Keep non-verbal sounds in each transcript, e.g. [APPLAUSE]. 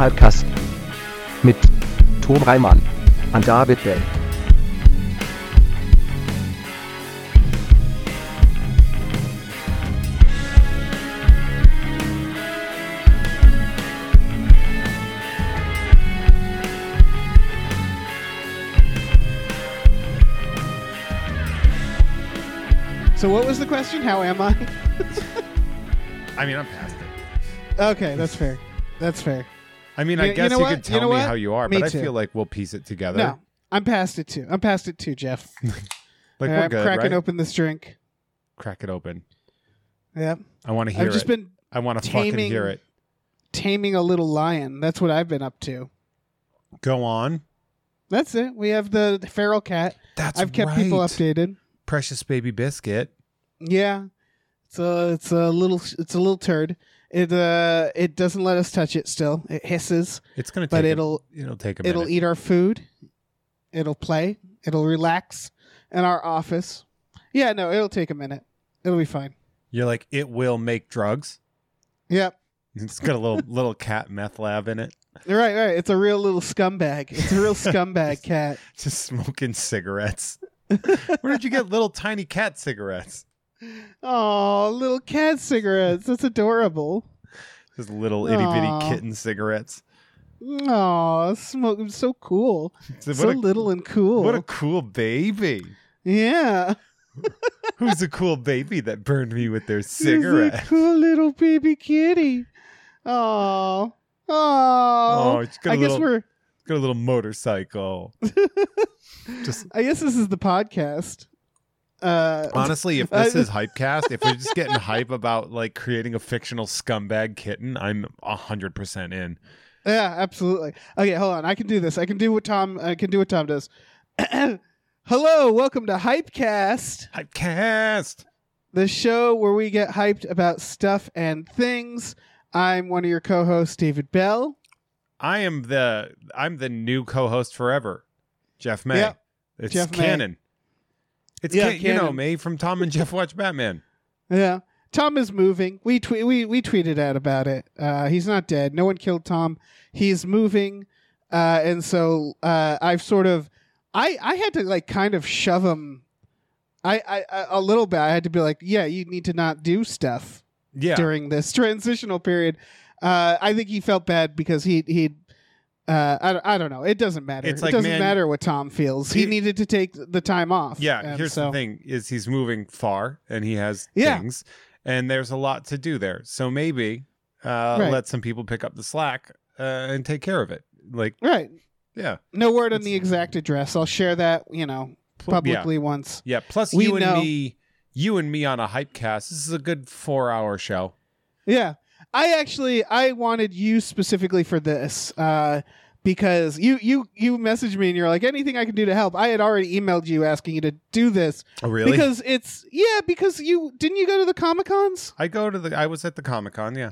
Hypecast. Mit Tom Reimann. Und David Bell. So what was the question? How am I? I mean, I'm past it. okay, that's fair. That's fair. I mean, You- I you guess know you, could You tell know me what? how you are, Me but I feel like we'll piece it together. No, I'm past it too. I'm past it too, Jeff. [LAUGHS] Like we're I'm cracking right? open this drink. Crack it open. Yep. I want to hear I've just it. been I want to fucking taming- hear it. taming a little lion. That's what I've been up to. Go on. That's it. We have the feral cat. That's I've kept people right. updated. Precious baby biscuit. Yeah. It's a it's a little it's a little turd. It uh it doesn't let us touch it still. It hisses, It's gonna but a- it'll it'll take a it'll minute. eat our food. It'll play. It'll relax in our office. Yeah, no, it'll take a minute. It'll be fine. You're like, it will make drugs. Yep. It's got a little [LAUGHS] little cat meth lab in it. Right, right. It's a real little scumbag. It's a real [LAUGHS] scumbag cat. Just smoking cigarettes. Where did you get little tiny cat cigarettes? Oh, little cat cigarettes. That's adorable. Just little itty bitty kitten cigarettes. Oh, smoking so cool. [LAUGHS] So so a- little and cool. What a cool baby. yeah. [LAUGHS] Who's the cool baby that burned me with their He's a cigarette? cool little baby kitty. Oh. Oh. Oh, it's got a I guess we're Got a little motorcycle. [LAUGHS] Just I guess this is the podcast. Uh honestly, if [LAUGHS] this is Hypecast, if we're just getting [LAUGHS] hype about like creating a fictional scumbag kitten, I'm hundred percent in. Yeah, absolutely. Okay, hold on. I can do this. I can do what Tom I can do what Tom does. [CLEARS THROAT] Hello, welcome to Hypecast, Hypecast. the show where we get hyped about stuff and things. I'm one of your co-hosts, David Bell. I am the I'm the new co-host forever, Jeff May. Yep. It's Jeff May. It's Yeah, you know me from Tom and Jeff Watch Batman. Yeah. Tom is moving. We tweet we we tweeted out about it. Uh, he's not dead. No one killed Tom. He's moving, uh, and so uh, I've sort of I I had to like kind of shove him. I, I I- a little bit. I had to be like, yeah, you need to not do stuff Yeah. during this transitional period. Uh, I think he felt bad because he he. Uh, I, don't- I don't know. It doesn't matter. It's it doesn't man- matter what Tom feels. He He- needed to take the time off. Yeah, And here's so, the thing: is he's moving far, and he has Yeah. things, and there's a lot to do there. So maybe uh, Right. let some people pick up the slack uh, and take care of it. Like, Right. yeah, No word on the exact address. I'll share that. You know, Pl- yeah, publicly once. yeah. Plus, We you and know- me, you and me on a hypecast. This is a good four-hour show. Yeah. I actually I wanted you specifically for this uh, because you you you messaged me and you're like anything I can do to help. I had already emailed you asking you to do this Oh, really? because it's yeah because you didn't you go to the Comic Cons? I go to the. I was at the Comic Con. Yeah.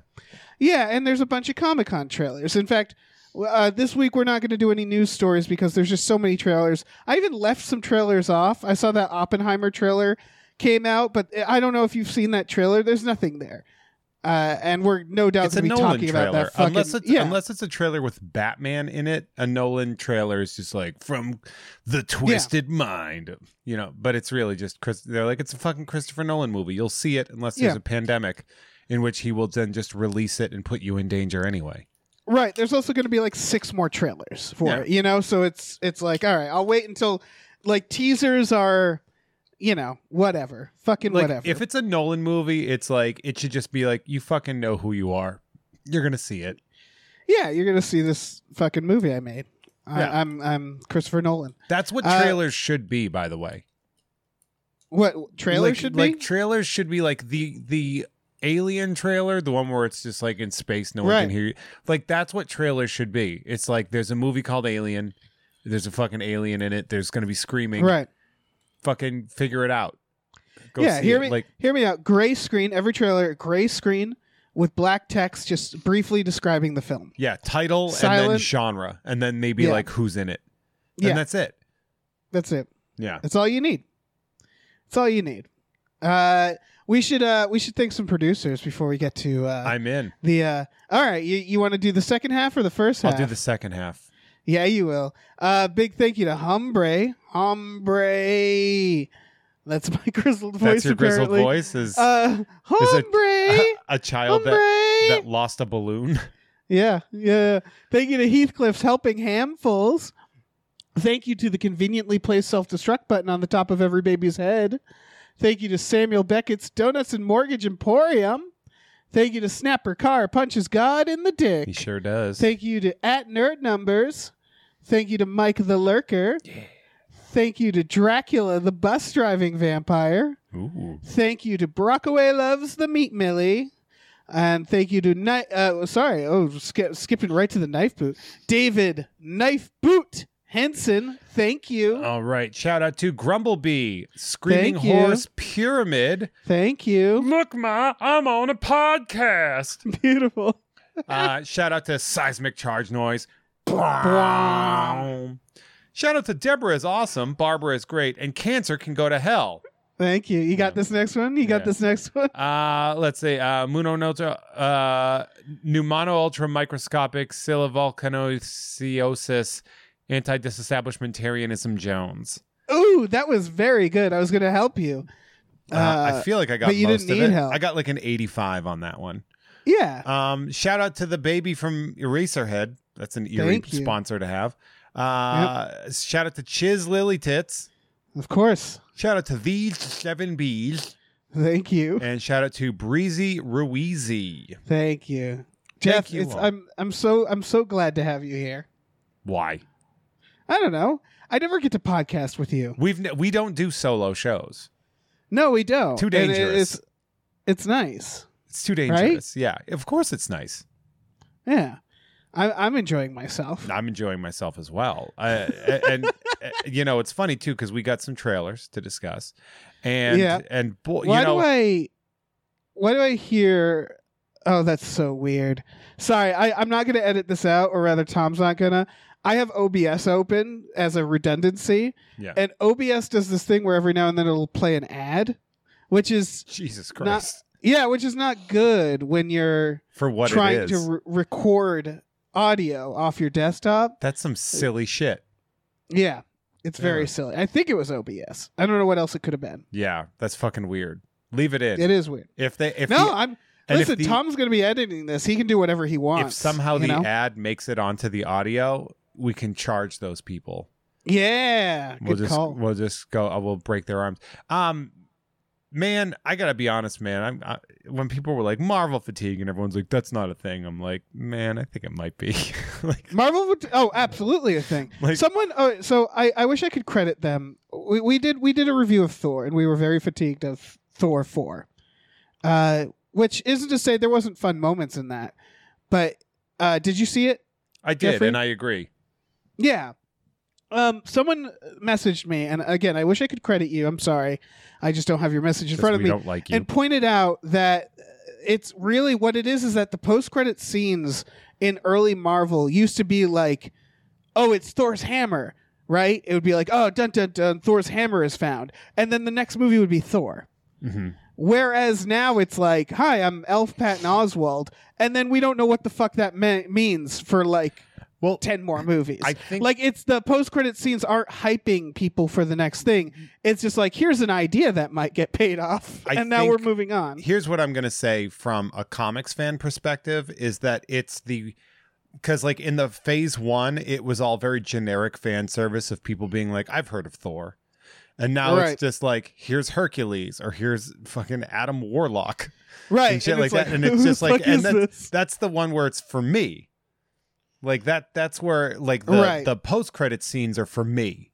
Yeah, and there's a bunch of Comic Con trailers. In fact. Uh, this week we're not going to do any news stories because there's just so many trailers. I even left some trailers off. I saw that Oppenheimer trailer came out, but I don't know if you've seen that trailer. There's nothing there, uh, and we're no doubt going to be Nolan talking trailer. about that. Fucking, unless it's yeah, unless it's a trailer with Batman in it, a Nolan trailer is just like from the twisted mind, you know. But it's really just Chris. They're like it's a fucking Christopher Nolan movie. You'll see it unless there's Yeah. a pandemic, in which he will then just release it and put you in danger anyway. right. There's also going to be like six more trailers for Yeah. it. You know, so it's it's like all right. I'll wait until like teasers are, you know, whatever, fucking Like whatever. if it's a Nolan movie, it's like it should just be like you fucking know who you are. You're gonna see it. yeah, you're going to see this fucking movie I made. I, Yeah. I'm I'm Christopher Nolan. That's what Uh, trailers should be, by the way. What trailer like, should like trailers should be like the the alien trailer the one where it's just like in space no one Right. can hear you like that's what trailers should be it's like there's a movie called alien there's a fucking alien in it there's gonna be screaming right. Fucking figure it out Go yeah, see hear it. me like hear me out. Gray screen, every trailer, gray screen with black text just briefly describing the film. yeah title and then genre and then maybe Yeah. like who's in it Yeah. that's it That's it. yeah That's all you need. That's all you need. Uh, we should uh we should thank some producers before we get to uh I'm in. the uh. All right, you you want to do the second half or the first half? I'll do the second half. Yeah, you will. Uh, big thank you to Humbre. Humbre. That's my [LAUGHS] grizzled voice. That's your grizzled apparently. voice. Is Uh, Humbre. a child Humbre. that that lost a balloon. [LAUGHS] Yeah, yeah. Thank you to Heathcliff's helping handfuls. Thank you to the conveniently placed self destruct button on the top of every baby's head. Thank you to Samuel Beckett's Donuts and Mortgage Emporium. Thank you to Snapper Carr punches God in the dick. He sure does. Thank you to at Nerd Numbers. Thank you to Mike the Lurker. Thank you to Dracula the bus driving vampire. Ooh. Thank you to Brockaway Loves the Meat Millie. And thank you to Kni- uh sorry, oh sk- skipping right to the knife boot. David Knife Boot Henson, thank you. All right. Shout out to Grumblebee, Screaming Thank you. Horse Pyramid. Thank you. Look, Ma, I'm on a podcast. [LAUGHS] Beautiful. Uh, shout out to Seismic Charge Noise. Shout out to Deborah is awesome. Barbara is great. And Cancer can go to hell. Thank you. You got this next one? You got Yeah. this next one? [LAUGHS] Uh, let's see. Uh, Muno Nota, uh, Pneumono Ultra Microscopic Silivolcanosis Anti Disestablishmentarianism Jones. Ooh, that was very good. I was going to help you. Uh, Uh, I feel like I got but you most didn't of need it. help. I got like an 85 on that one. Yeah. Um, shout out to the baby from Eraserhead. That's an eerie Thank sponsor to have. Uh, Shout out to Chiz Lily Tits. Of course. Shout out to these seven bees. Thank you. And shout out to Breezy Ruizy. Thank you. Jeff, you it's all. I'm I'm so I'm so glad to have you here. Why? I don't know. I never get to podcast with you. We've ne- we don't do solo shows. No, we don't. Too And it- dangerous. it's it's nice. It's too dangerous. Yeah, of course it's nice. Yeah. I, I'm enjoying myself. I'm enjoying myself as well. Uh, and [LAUGHS] uh, you know, it's funny too because we got some trailers to discuss, and Yeah. and boy, why you know, do I why do I hear Oh, that's so weird. Sorry, I, I'm not gonna edit this out, or rather Tom's not gonna. I have OBS open as a redundancy, yeah, and OBS does this thing where every now and then it'll play an ad, which is Jesus not- Christ, yeah, which is not good when you're for what trying to re- record audio off your desktop. That's some silly shit. Yeah, it's very Yeah. silly. I think it was OBS. I don't know what else it could have been. Yeah, that's fucking weird. Leave it in. It is weird. If they if no, the, I'm. and if Listen, the- Tom's going to be editing this. He can do whatever he wants. if somehow you the know? ad makes it onto the audio, we can charge those people. yeah, We'll good just call. we'll just go. Uh, we'll break their arms. Um, man, I gotta be honest, man. I'm I, when people were like Marvel fatigue and everyone's like that's not a thing. I'm like, man, I think it might be. [LAUGHS] like, Marvel would. Oh, absolutely a thing. [LAUGHS] Like- Someone. Oh, so I, I wish I could credit them. We, we did we did a review of Thor, and we were very fatigued of Thor four. Uh, which isn't to say there wasn't fun moments in that, but uh, did you see it? I did, Jeffrey? and I agree. Yeah. Um, someone messaged me, and again, I wish I could credit you. I'm sorry, I just don't have your message in front of we me. don't like you. and pointed out that it's really what it is is that the post credit scenes in early Marvel used to be like, oh, it's Thor's hammer, right? It would be like, oh, dun dun dun, Thor's hammer is found, and then the next movie would be Thor. Mhm. Whereas now it's like, hi, I'm Elf Patton Oswalt, and then we don't know what the fuck that me- means for like Well, ten more movies. I think like it's the post credit scenes aren't hyping people for the next thing. It's just like here's an idea that might get paid off, I and now we're moving on. here's what I'm going to say from a comics fan perspective is that it's the because like in the phase one, it was all very generic fan service of people being like, I've heard of Thor. And now Right. it's just like, here's Hercules or here's fucking Adam Warlock right and shit and like it's that. And it's [LAUGHS] just like, and that's, that's the one where it's for me. Like that, that's where like the, Right. the post credit scenes are for me,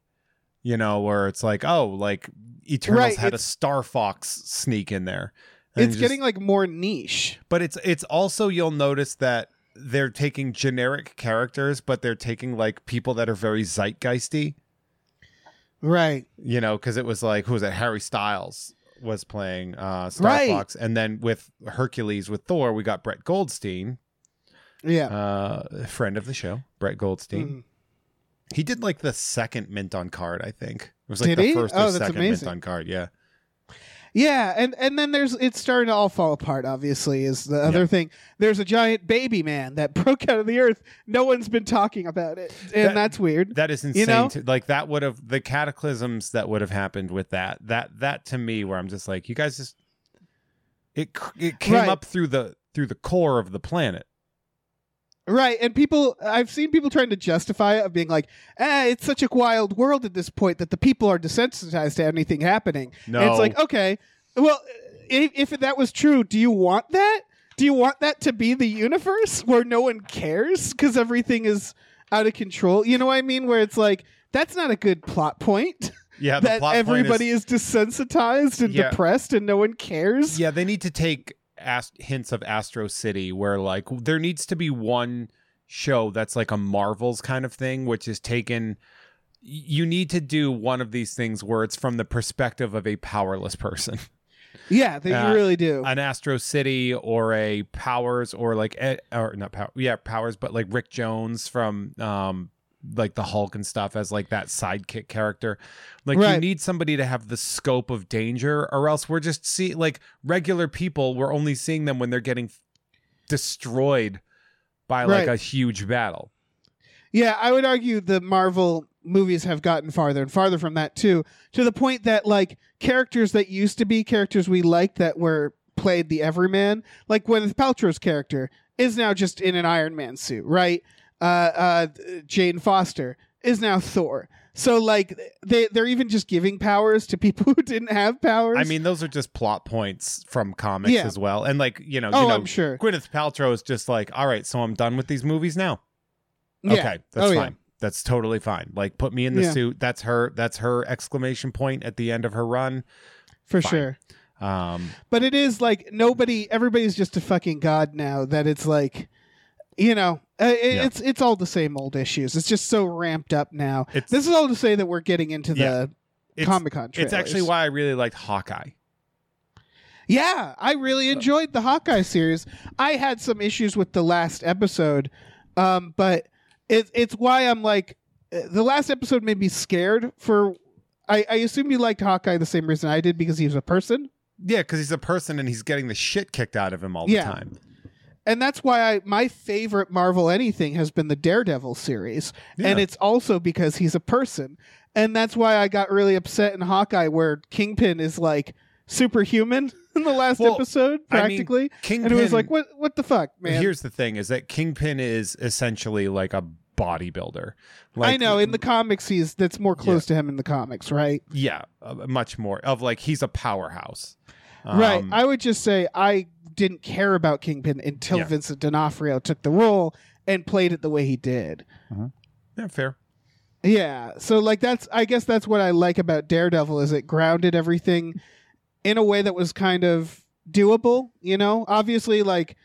you know, where it's like, oh, like Eternals Right, had a Star Fox sneak in there. And it's just- getting like more niche. but it's it's also you'll notice that they're taking generic characters, but they're taking like people that are very zeitgeisty. Right. You know, because it was like who was it? Harry Styles was playing uh, Star Right. Fox, and then with Hercules with Thor, we got Brett Goldstein, Yeah. uh, a friend of the show, Brett Goldstein. Mhm. He did like the second mint on card, I think. It was like Did the he? first Oh, or that's second amazing. mint on card. Yeah, Yeah, and and then there's it's starting to all fall apart. Obviously, is the other thing. There's a giant baby man that [LAUGHS] broke out of the earth. No one's been talking about it, and That- that's weird. That is insane. You know? to, like that would have the cataclysms that would have happened with that. That that to me, where I'm just like, you guys just it it came Right. up through the through the core of the planet. Right, and people, I've seen people trying to justify it of being like, "eh, it's such a wild world at this point that the people are desensitized to anything happening." No, And it's like, okay, well, if, if that was true, do you want that? Do you want that to be the universe where no one cares because everything is out of control? You know what I mean? Where it's like, that's not a good plot point. yeah, the [LAUGHS] that plot point everybody is, desensitized and Yeah. depressed and no one cares. Yeah, they need to take ast- hints of Astro City where like there needs to be one show that's like a Marvels kind of thing, which is taken. You need to do one of these things where it's from the perspective of a powerless person, [LAUGHS] Yeah, they Uh, really do. an Astro City or a Powers or like or not Power, yeah Powers, but like Rick Jones from um like the Hulk and stuff as like that sidekick character. Like you need somebody to have the scope of danger, or else we're just see like regular people. We're only seeing them when they're getting destroyed by like Right. a huge battle. Yeah, I would argue the Marvel movies have gotten farther and farther from that too, to the point that like characters that used to be characters we liked that were played the everyman, like Gwyneth Paltrow's character is now just in an Iron Man suit, right? Uh, uh, Jane Foster is now Thor. So like they they're even just giving powers to people [LAUGHS] who didn't have powers. I mean, those are just plot points from comics Yeah. as well, and like you know, oh, you know, I'm sure. Gwyneth Paltrow is just like, all right, so I'm done with these movies now. Yeah. Okay, that's Oh, yeah. fine. That's totally fine. Like put me in the Yeah. suit. That's her that's her exclamation point at the end of her run. for fine. sure. Um But it is like nobody, everybody's just a fucking god now. That it's like, you know, uh, it, Yeah. it's it's all the same old issues. It's just so ramped up now. it's This is all to say that we're getting into Yeah. the Comic Con. it's actually why I really liked Hawkeye. Yeah, I really enjoyed the Hawkeye series. I had some issues with the last episode, um, but it, it's why I'm like, uh, the last episode made me scared. For I, I assume you liked Hawkeye the same reason I did because he was a person. Yeah, because he's a person and he's getting the shit kicked out of him all Yeah. the time. And that's why I my favorite Marvel anything has been the Daredevil series, and it's also because he's a person, and that's why I got really upset in Hawkeye where Kingpin is like superhuman [LAUGHS] in the last Well, episode I mean, practically, Kingpin and it was like what what the fuck, man? Here's the thing is that Kingpin is essentially like a bodybuilder. Like I know in the comics he's that's more close to him in the comics, right? yeah, uh, much more of like he's a powerhouse. right. Um, I would just say I didn't care about Kingpin until Yeah. Vincent D'Onofrio took the role and played it the way he did. yeah, fair. Yeah. So like that's I guess that's what I like about Daredevil is it grounded everything in a way that was kind of doable, you know? Obviously like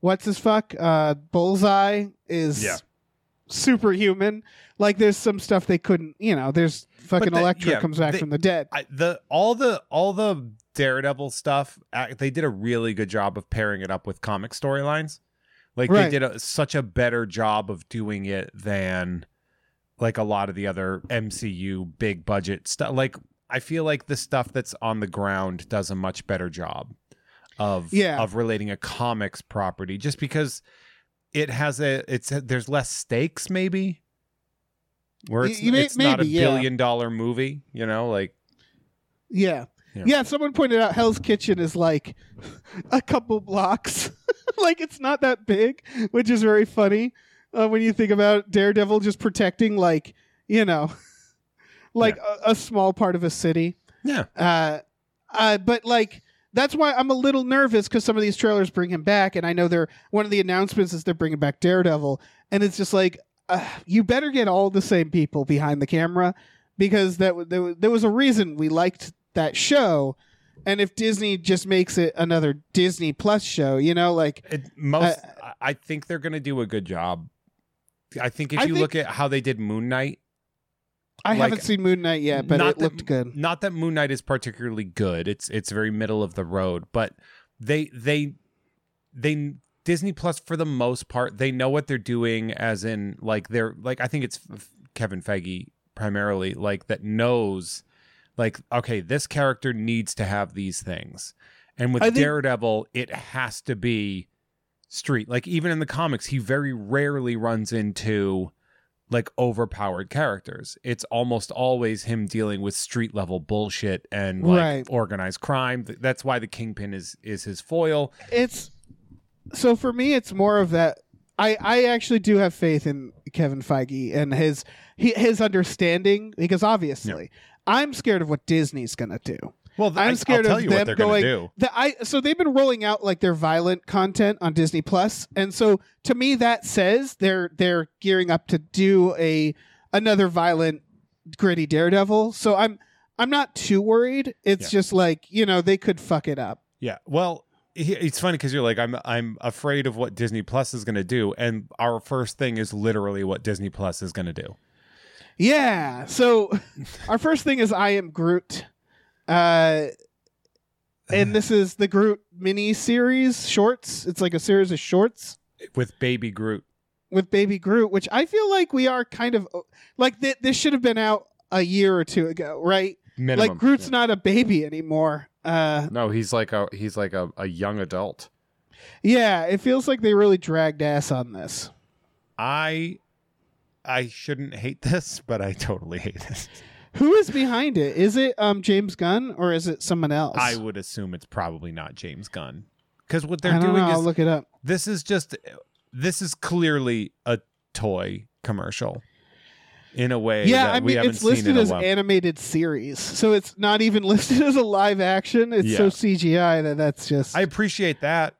what's his fuck? Uh Bullseye is Yeah. Superhuman. Like there's some stuff they couldn't, you know, there's fucking the- Elektra yeah, comes back they- from the dead. I, the all the all the Daredevil stuff, uh, they did a really good job of pairing it up with comic storylines. Like Right. they did a, such a better job of doing it than like a lot of the other MCU big budget stuff. Like I feel like the stuff that's on the ground does a much better job of Yeah. of relating a comics property, just because it has a it's a, there's less stakes maybe. Where it's, you may- it's not a yeah. billion dollar movie, you know, like Yeah. Yeah. yeah. someone pointed out Hell's Kitchen is like [LAUGHS] a couple blocks. [LAUGHS] like it's not that big, which is very funny uh, when you think about Daredevil just protecting like, you know, [LAUGHS] like a, a small part of a city. yeah. Uh, uh, but like that's why I'm a little nervous because some of these trailers bring him back, and I know they're one of the announcements is they're bringing back Daredevil, and it's just like uh, you better get all the same people behind the camera because that w- there, there was a reason we liked that show, and if Disney just makes it another Disney Plus show, you know, like It, most, I- I think they're going to do a good job. I think if I you think- look at how they did Moon Knight, I Like, haven't seen Moon Knight yet, but not it that- looked good. Not that Moon Knight is particularly good. It's it's very middle of the road, but they they they Disney Plus for the most part they know what they're doing. As in, like they're like I think it's Kevin Feige primarily like that knows Like, okay, this character needs to have these things. And with think- Daredevil, it has to be street. Like even in the comics, he very rarely runs into like overpowered characters. It's almost always him dealing with street level bullshit and like Right. organized crime. That's why the Kingpin is is his foil. it's so for me it's more of that I, I actually do have faith in Kevin Feige and his he, his understanding because obviously I'm scared of what Disney's gonna do. Well, I'm scared tell of you them what they're going. The, I so they've been rolling out like their violent content on Disney Plus, and so to me that says they're they're gearing up to do a another violent, gritty Daredevil. So I'm I'm not too worried. It's Yeah. just like you know they could fuck it up. Yeah. Well, it's funny because you're like, I'm I'm afraid of what Disney Plus is going to do, and our first thing is literally what Disney Plus is going to do. Yeah. So [LAUGHS] our first thing is I am Groot. Uh and this is the Groot mini series shorts. It's like a series of shorts with Baby Groot. with Baby Groot, which I feel like we are kind of like th- this should have been out a year or two ago, right? Minimum. Like Groot's not a baby anymore. Uh No, he's like a he's like a, a young adult. yeah, it feels like they really dragged ass on this. I I shouldn't hate [LAUGHS] this, but I totally hate this. Who is behind it? Is it um James Gunn or is it someone else? I would assume it's probably not James Gunn because what they're I don't doing know. I'll is look it up. this is just this is clearly a toy commercial in a way. Yeah, I mean it's listed as while. animated series, so it's not even [LAUGHS] listed as a live action. It's so CGI that that's just. I appreciate that.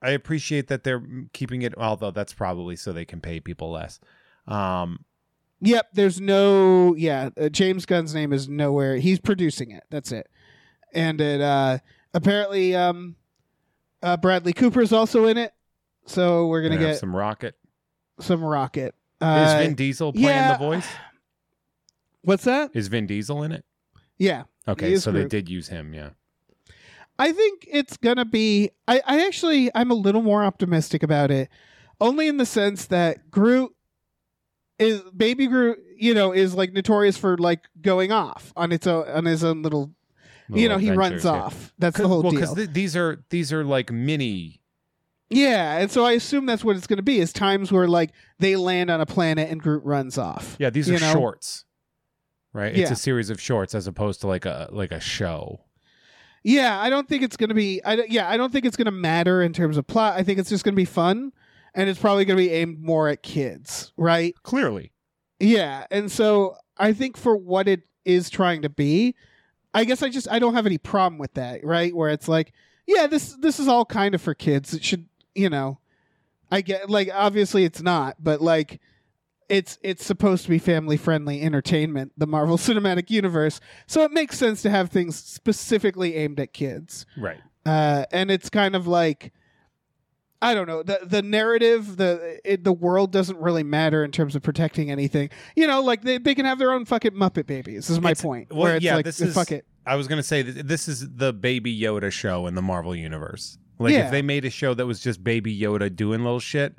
I appreciate that they're keeping it, although that's probably so they can pay people less. Um, Yep, there's no. Yeah, uh, James Gunn's name is nowhere. He's producing it. That's it. And it uh apparently um uh Bradley Cooper's also in it, so we're gonna gonna get some, Rocket. some rocket. Is Uh, Vin Diesel playing yeah. the voice? what's that? Is Vin Diesel in it? Yeah, Okay, so they did use him. Yeah. I think it's gonna be. I, I actually I'm a little more optimistic about it, only in the sense that Groot is baby Groot. You know, is like notorious for like going off on its own on his own little. you know, he runs yeah. off. That's the whole well, deal. because th- these are these are like mini. yeah, and so I assume that's what it's going to be. Is times where like they land on a planet and Groot runs off. Yeah, these are know? shorts. Right, it's Yeah. a series of shorts as opposed to like a like a show. Yeah, I don't think it's going to be. I yeah, I don't think it's going to matter in terms of plot. I think it's just going to be fun, and it's probably going to be aimed more at kids, right? Clearly, Yeah, and so I think for what it is trying to be, I guess I just I don't have any problem with that, right? Where it's like, yeah, this this is all kind of for kids. It should, you know, I get like obviously it's not, but like it's it's supposed to be family friendly entertainment, the Marvel [LAUGHS] Cinematic Universe. So it makes sense to have things specifically aimed at kids. right? Uh and it's kind of like I don't know the the narrative the it, the world doesn't really matter in terms of protecting anything. You know, like they, they can have their own fucking Muppet babies. Is my It's- point. well, where it's yeah, like this is- fuck it. I was gonna say this is the Baby Yoda show in the Marvel universe. Like Yeah. if they made a show that was just Baby Yoda doing little shit,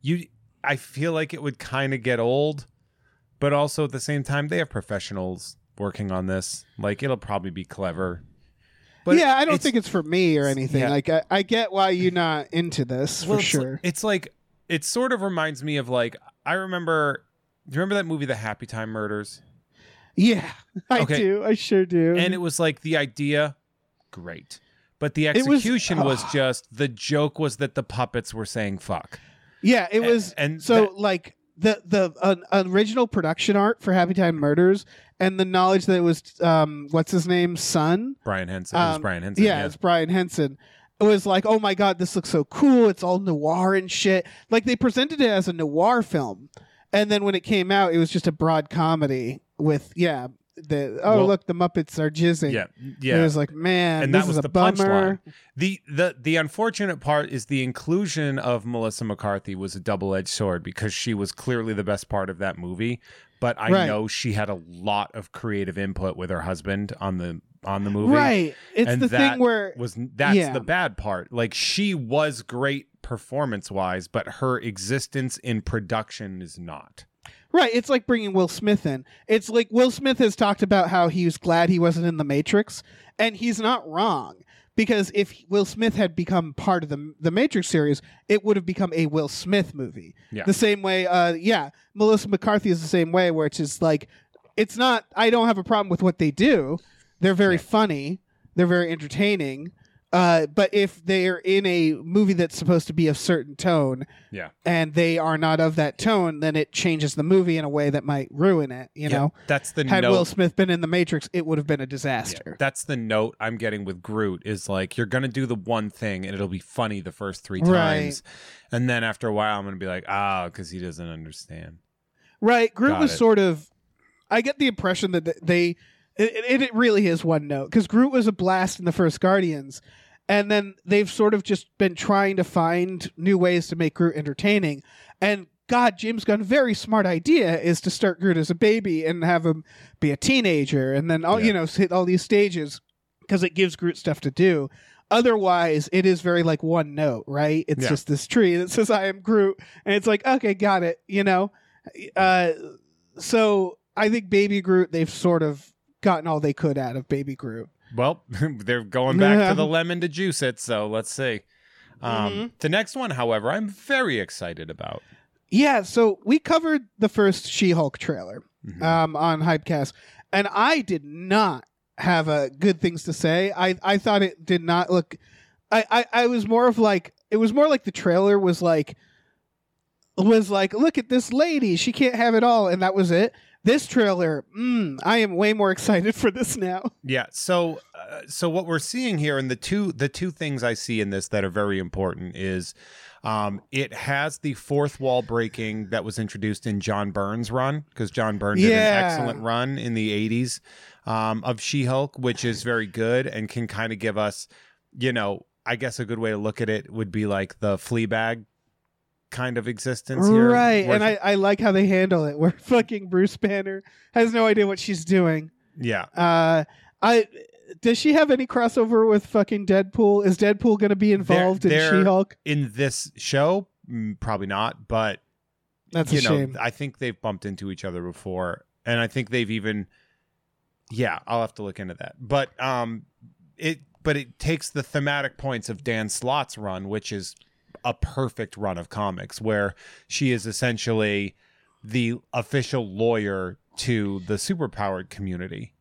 you, I feel like it would kind of get old. But also at the same time, they have professionals working on this. Like it'll probably be clever. But yeah, I don't it's- think it's for me or anything. yeah. Like I, I get why you're not into this well, for it's, sure. It's like it sort of reminds me of like I remember. Do you remember that movie, The Happy Time Murders? yeah, [LAUGHS] I Okay. do. I sure do. and it was like the idea great but the was- execution was, [SIGHS] just the joke was that the puppets were saying fuck yeah, it a- was. and so that- like the the uh, original production art for Happy Time Murders and the knowledge that it was um what's his name son brian henson it was Um, brian henson yeah, it's Brian Henson. It was like, oh my god, this looks so cool. It's all noir and shit. Like they presented it as a noir film, and then when it came out, it was just a broad comedy with yeah. The oh Well- look, the Muppets are jizzing. yeah yeah. It was like, man, and this that was the bummer. punchline the, the the unfortunate part is the inclusion of melissa mccarthy was a double-edged sword because she was clearly the best part of that movie but i Right. know she had a lot of creative input with her husband on the on the movie Right. It's And the thing where was that's Yeah. the bad part. Like she was great performance wise, but her existence in production is not. Right, it's like bringing Will Smith in. It's like Will Smith has talked about how he was glad he wasn't in the Matrix, and he's not wrong because if Will Smith had become part of the the Matrix series, it would have become a Will Smith movie. Yeah. The same way, uh, yeah, Melissa McCarthy is the same way, where it's just like it's not. I don't have a problem with what they do. They're very funny. They're very entertaining. Uh, but if they're in a movie that's supposed to be a certain tone, Yeah. and they are not of that tone, then it changes the movie in a way that might ruin it. You Yeah, know, that's the had note. Will Smith been in the Matrix, it would have been a disaster. That's the note I'm getting with Groot is like you're gonna do the one thing and it'll be funny the first three Right. times, and then after a while I'm gonna be like, ah, because he doesn't understand. Right. Groot Got was it. sort of. I get the impression that th- they. It, it, really is one note because Groot was a blast in the first Guardians, and then they've sort of just been trying to find new ways to make Groot entertaining. And God, James Gunn, very smart idea is to start Groot as a baby and have him be a teenager, and then all Yeah. you know hit all these stages because it gives Groot stuff to do. Otherwise, it is very like one note, right? It's Yeah. just this tree that says "I am Groot," and it's like, okay, got it, you know. Uh, so I think Baby Groot, they've sort of gotten all they could out of Baby Groot. Well, [LAUGHS] they're going back Yeah. to the lemon to juice it, so let's see. Um, Mhm. The next one, however, I'm very excited about. Yeah, so we covered the first She-Hulk trailer Mhm. um, on Hypecast, and I did not have uh, good things to say. I I thought it did not look. I, I I was more of like it was more like the trailer was like was like look at this lady she can't have it all and that was it. This trailer, mm, I am way more excited for this now. [LAUGHS] Yeah. So, uh, so what we're seeing here, and the two the two things I see in this that are very important is, um, it has the fourth wall breaking that was introduced in John Byrne's run because John Byrne did Yeah. an excellent run in the '80s um, of She-Hulk, which is very good and can kind of give us, you know, I guess a good way to look at it would be like the Fleabag kind of existence here, Right, where- and I, I like how they handle it. Where [LAUGHS] fucking Bruce Banner has no idea what she's doing. yeah. Uh, I does she have any crossover with fucking Deadpool? Is Deadpool going to be involved they're- in She-Hulk? In this show, mm, probably not, but That's you a know, shame. I think they've bumped into each other before, and I think they've even, yeah, I'll have to look into that. But um, it but it takes the thematic points of Dan Slott's run, which is a perfect run of comics, where she is essentially the official lawyer to the superpowered community,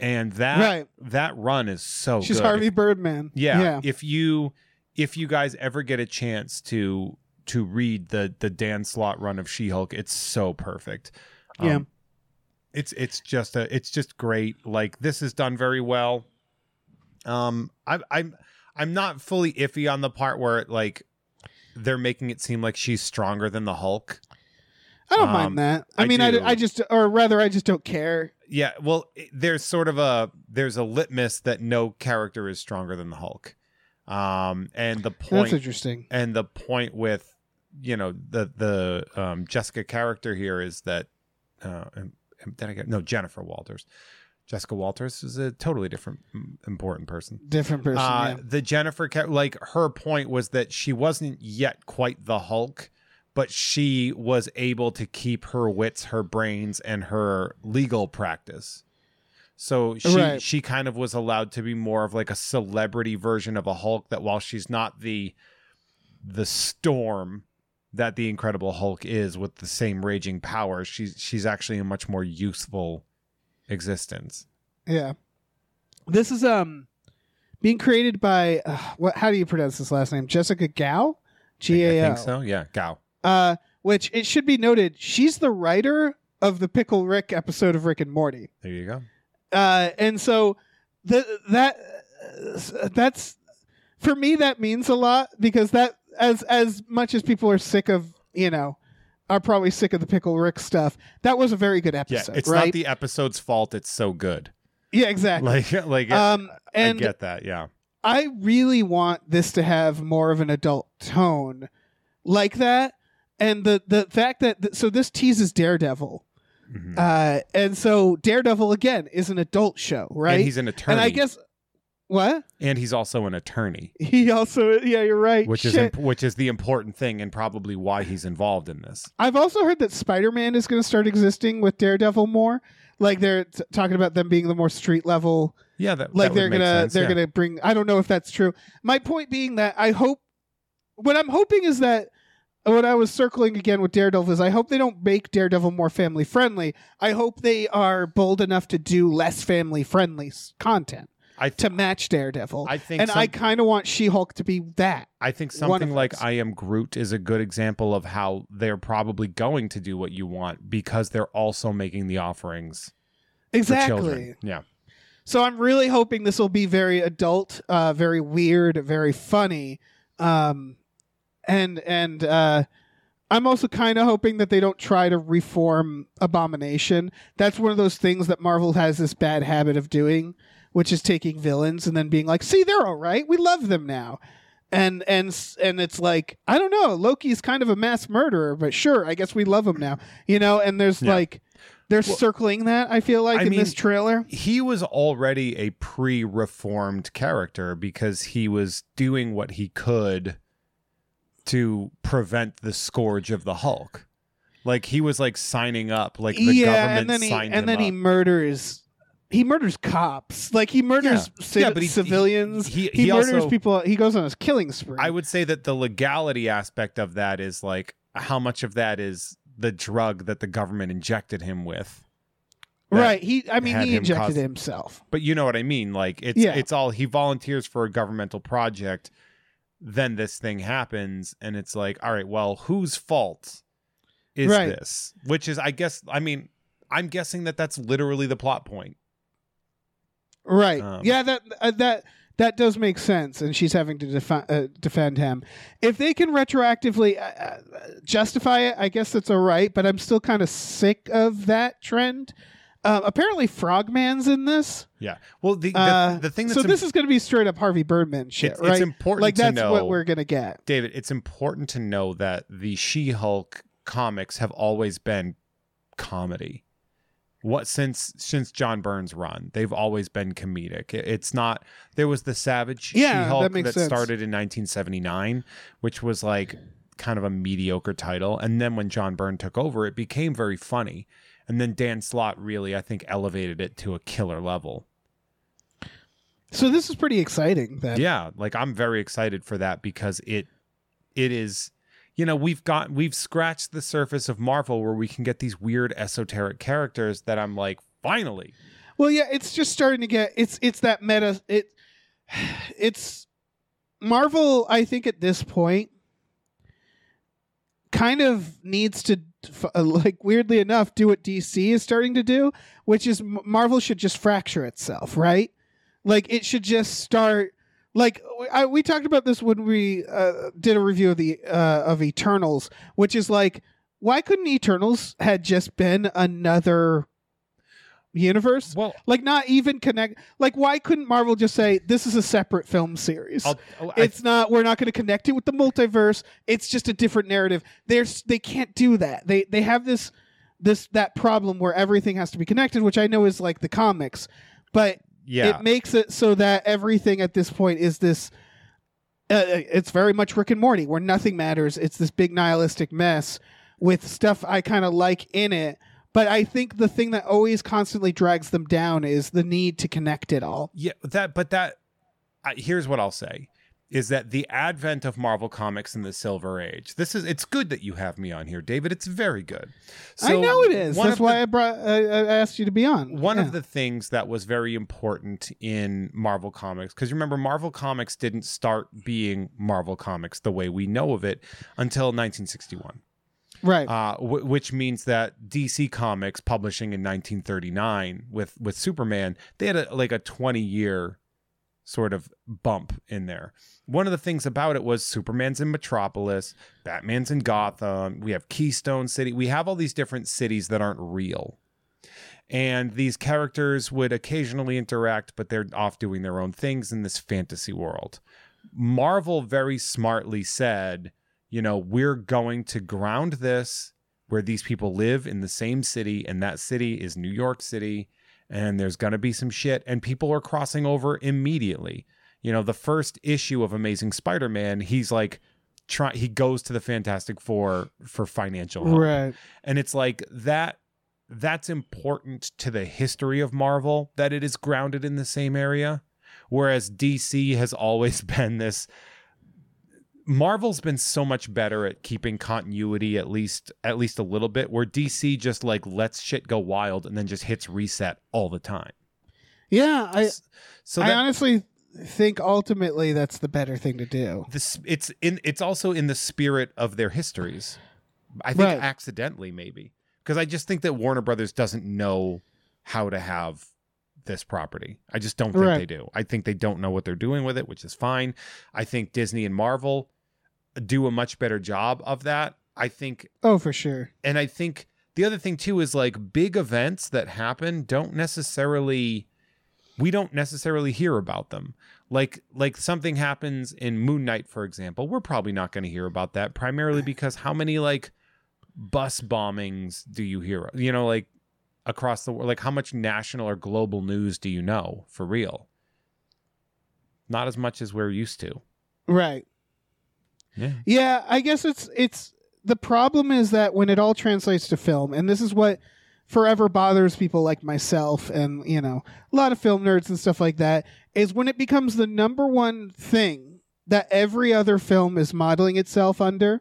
and that Right. that run is so She's good. Harvey Birdman. Yeah, yeah. If you if you guys ever get a chance to to read the the Dan Slott run of She-Hulk, it's so perfect. Um, Yeah. It's it's just a it's just great. Like this is done very well. Um I I'm I'm not fully iffy on the part where like they're making it seem like she's stronger than the Hulk. I don't um, mind that. I, I mean, I. I just, or rather, I just don't care. Yeah, well, there's sort of a there's a litmus that no character is stronger than the Hulk. Um and the point That's interesting. and the point with you know the the um, Jessica character here is that uh, did I get no Jennifer Walters. Jessica Walters is a totally different important person. Different person. Uh, yeah. The Jennifer like her point was that she wasn't yet quite the Hulk, but she was able to keep her wits, her brains, and her legal practice. So she Right. she kind of was allowed to be more of like a celebrity version of a Hulk. That while she's not the the storm that the Incredible Hulk is with the same raging powers, she's she's actually a much more useful existence. Yeah. This is um being created by uh, what? How do you pronounce this last name? Jessica Gao, G I A think so. Yeah, Gao. Uh, which it should be noted, she's the writer of the Pickle Rick episode of Rick and Morty. There you go. Uh, and so the that uh, that's for me that means a lot because that as as much as people are sick of you know are probably sick of the Pickle Rick stuff. That was a very good episode. Yeah, it's right? not the episode's fault. It's so good. yeah, exactly. Like, [LAUGHS] like um, I and get that. Yeah, I really want this to have more of an adult tone like that. And the the fact that th- so this teases Daredevil, Mhm. uh, and so Daredevil again is an adult show, right? and he's an attorney. And I guess What? And he's also an attorney, He also, yeah, you're right. which Shit. is imp- which is the important thing and probably why he's involved in this. I've also heard that Spider Man is going to start existing with Daredevil more. Like they're t- talking about them being the more street level. Yeah, that Like that they're gonna sense, they're yeah. gonna bring. I don't know if that's true. My point being that I hope. What I'm hoping is that what I was circling again with Daredevil is I hope they don't make Daredevil more family friendly. I hope they are bold enough to do less family friendly content I th- to match Daredevil. I think and I kind of want She Hulk to be that. I think something like those. I Am Groot is a good example of how they're probably going to do what you want because they're also making the offerings Exactly. Yeah. So I'm really hoping this will be very adult, uh, very weird, very funny, um, and and uh, I'm also kind of hoping that they don't try to reform Abomination. That's one of those things that Marvel has this bad habit of doing, which is taking villains and then being like, "See, they're all right. We love them now." And and and it's like I don't know. Loki's kind of a mass murderer, but sure, I guess we love him now. You know. And there's Yeah. like they're circling that. I feel like I in mean, this trailer. He was already a pre reformed character because he was doing what he could to prevent the scourge of the Hulk. Like he was like signing up, like the government and then he signed and him then he murders he murders cops like he murders Yeah, but he- civilians he- he, he murders also- people he goes on his killing spree I would say that the legality aspect of that is like how much of that is the drug that the government injected him with. right he i mean he him injected cause- himself But you know what I mean? Like it's Yeah. it's all he volunteers for a governmental project, then this thing happens, and it's like, all right, well, whose fault is Right. this? Which is, I guess, I mean, I'm guessing that that's literally the plot point. Right Um, yeah that uh, that that does make sense and she's having to defi- uh, defend him if they can retroactively uh, uh, justify it i guess that's all right but i'm still kind of sick of that trend um, apparently frogman's in this Yeah. Well, the the, uh, the thing that's so this is going to be straight up harvey birdman shit it's, right it's important like to that's know, what we're gonna get David. It's important to know that the She-Hulk comics have always been comedy. What since since John Byrne's run, they've always been comedic. It's not. There was the Savage Yeah, She-Hulk that sense. started in 1979, which was like kind of a mediocre title, and then when John Byrne took over, it became very funny. And then Dan Slott really, I think, elevated it to a killer level. so this is pretty exciting then yeah like i'm very excited for that because it it is you know we've got we've scratched the surface of marvel where we can get these weird esoteric characters that i'm like finally. Well yeah it's just starting to get it's it's that meta it it's marvel i think at this point kind of needs to uh, like weirdly enough do what dc is starting to do which is marvel should just fracture itself right? Like it should just start like I, we talked about this when we uh, did a review of the uh, of eternals which is like why couldn't eternals had just been another universe? Well like not even connect like why couldn't marvel just say this is a separate film series? I'll, oh, I- it's not we're not going to connect it with the multiverse. It's just a different narrative. There's they can't do that. They they have this this that problem where everything has to be connected which i know is like the comics. But yeah. It makes it so that everything at this point is this uh, it's very much rick and morty where nothing matters. It's this big nihilistic mess with stuff i kind of like in it. But i think the thing that always constantly drags them down is the need to connect it all. Yeah that but that I, here's what i'll say is that the advent of marvel comics in the silver age this is it's good that you have me on here david. It's very good. I know it is. that's why the- i brought I, I asked you to be on. One Yeah. of the things that was very important in Marvel Comics, because remember, Marvel Comics didn't start being Marvel Comics the way we know of it until 1961, right. Uh, w- which means that DC Comics publishing in 1939 with with Superman, they had a, like a 20 year sort of bump in there. One of the things about it was Superman's in Metropolis, Batman's in Gotham, we have Keystone City, we have all these different cities that aren't real. And these characters would occasionally interact but they're off doing their own things in this fantasy world. Marvel very smartly said you know we're going to ground this where these people live in the same city and that city is new york city and there's going to be some shit and people are crossing over immediately. You know, the first issue of Amazing Spider-Man, he's like try he goes to the Fantastic Four for financial help. Right. And it's like that that's important to the history of Marvel that it is grounded in the same area. Whereas DC has always [LAUGHS] been this Marvel's been so much better at keeping continuity at least at least a little bit where DC just like lets shit go wild and then just hits reset all the time. Yeah, I So I honestly think ultimately that's the better thing to do. this it's in it's also in the spirit of their histories. I think Right. accidentally maybe because I just think that Warner Brothers doesn't know how to have this property. I just don't think Right. they do. I think they don't know what they're doing with it, which is fine. I think Disney and Marvel do a much better job of that. I think Oh, for sure. and I think the other thing too is like big events that happen don't necessarily we don't necessarily hear about them. Like like something happens in Moon Knight, for example. We're probably not going to hear about that primarily [LAUGHS] because how many like bus bombings do you hear? You know, like across the world, like how much national or global news do you know for real? Not as much as we're used to. Right. Yeah. I guess it's it's the problem is that when it all translates to film, and this is what forever bothers people like myself and you know a lot of film nerds and stuff like that is when it becomes the number one thing that every other film is modeling itself under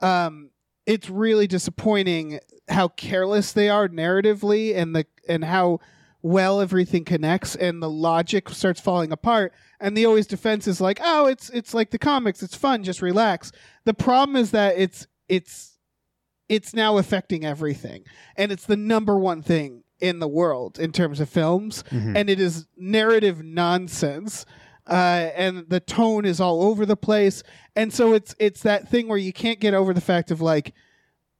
um it's really disappointing how careless they are narratively and the and how well everything connects and the logic starts falling apart. And the always defense is like oh it's it's like the comics. It's fun. Just relax. The problem is that it's it's it's now affecting everything. And it's the number one thing in the world in terms of films. Mhm. and it is narrative nonsense. Uh, and the tone is all over the place. And so it's it's that thing where you can't get over the fact of like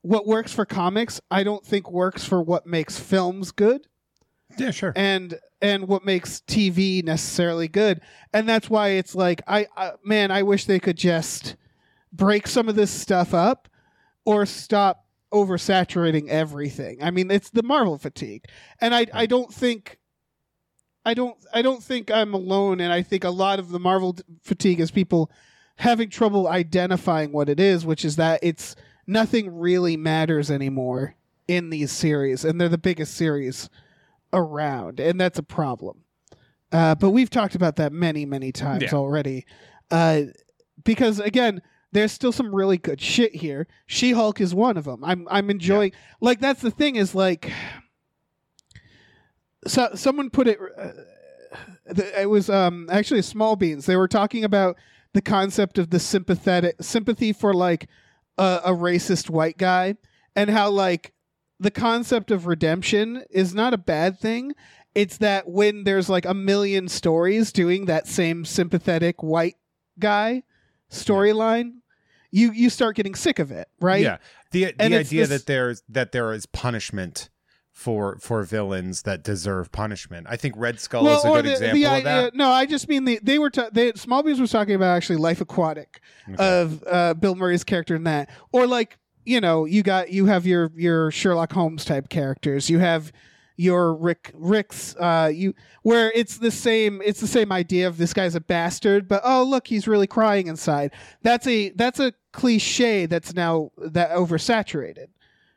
what works for comics i don't think works for what makes films good Yeah, sure. and and what makes TV necessarily good. And that's why it's like I, I man, I wish they could just break some of this stuff up or stop oversaturating everything. I mean, it's the Marvel fatigue. And I I don't think I don't I don't think I'm alone and I think a lot of the Marvel fatigue is people having trouble identifying what it is, which is that it's nothing really matters anymore in these series and they're the biggest series around, and that's a problem. Uh, but we've talked about that many, many times Yeah. already. Uh, because again, there's still some really good shit here. She Hulk is one of them. I'm I'm enjoying. Like that's the thing is like, so someone put it. Uh, it was um actually small beans. They were talking about the concept of the sympathetic sympathy for like a, a racist white guy and how like the concept of redemption is not a bad thing. It's that when there's like a million stories doing that same sympathetic white guy storyline, you you start getting sick of it, right? Yeah. The the And idea this- that there's that there is punishment for for villains that deserve punishment. I think Red Skull is a good the, example the of that. No, I just mean the, they were ta- they, Small was talking about actually Life Aquatic Okay. of uh, Bill Murray's character in that, or like you know you got you have your your Sherlock Holmes type characters, you have your Rick Rick's uh you where it's the same it's the same idea of this guy's a bastard, but oh look he's really crying inside. That's a that's a cliche that's now that oversaturated,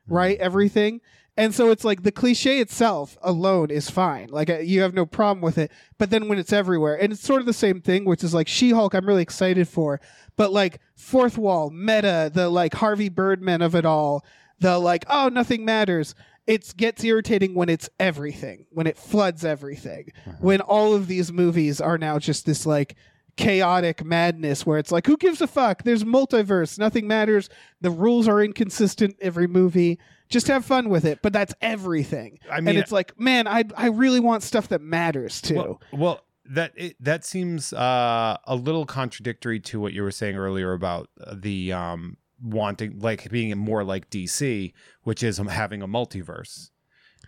right? Everything. And so it's like the cliche itself alone is fine. Like uh, you have no problem with it. But then when it's everywhere, and it's sort of the same thing, which is like She Hulk, I'm really excited for. But like fourth wall, meta, the like Harvey Birdman of it all, the like, oh, nothing matters. It gets irritating when it's everything, when it floods everything, when all of these movies are now just this like chaotic madness where it's like, who gives a fuck? There's multiverse, nothing matters. The rules are inconsistent every movie. Just have fun with it, but that's everything. I mean, and it's like, man, I I really want stuff that matters too. Well, well that it, that seems uh, a little contradictory to what you were saying earlier about uh, the um, wanting like being more like DC, which is having a multiverse,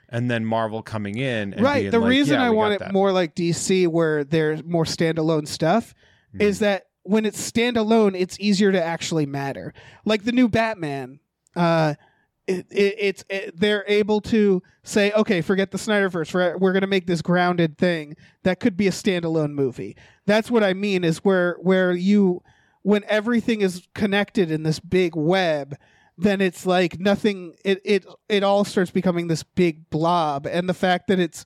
and then Marvel coming in. And right. The like, reason "Yeah, I want it that." more like DC, where there's more standalone stuff, Mhm. is that when it's standalone, it's easier to actually matter. Like the new Batman, uh, it, it, it's it, they're able to say, okay, forget the Snyderverse. We're, we're going to make this grounded thing that could be a standalone movie. That's what I mean. Is where where you when everything is connected in this big web, then it's like nothing. It it it all starts becoming this big blob, and the fact that it's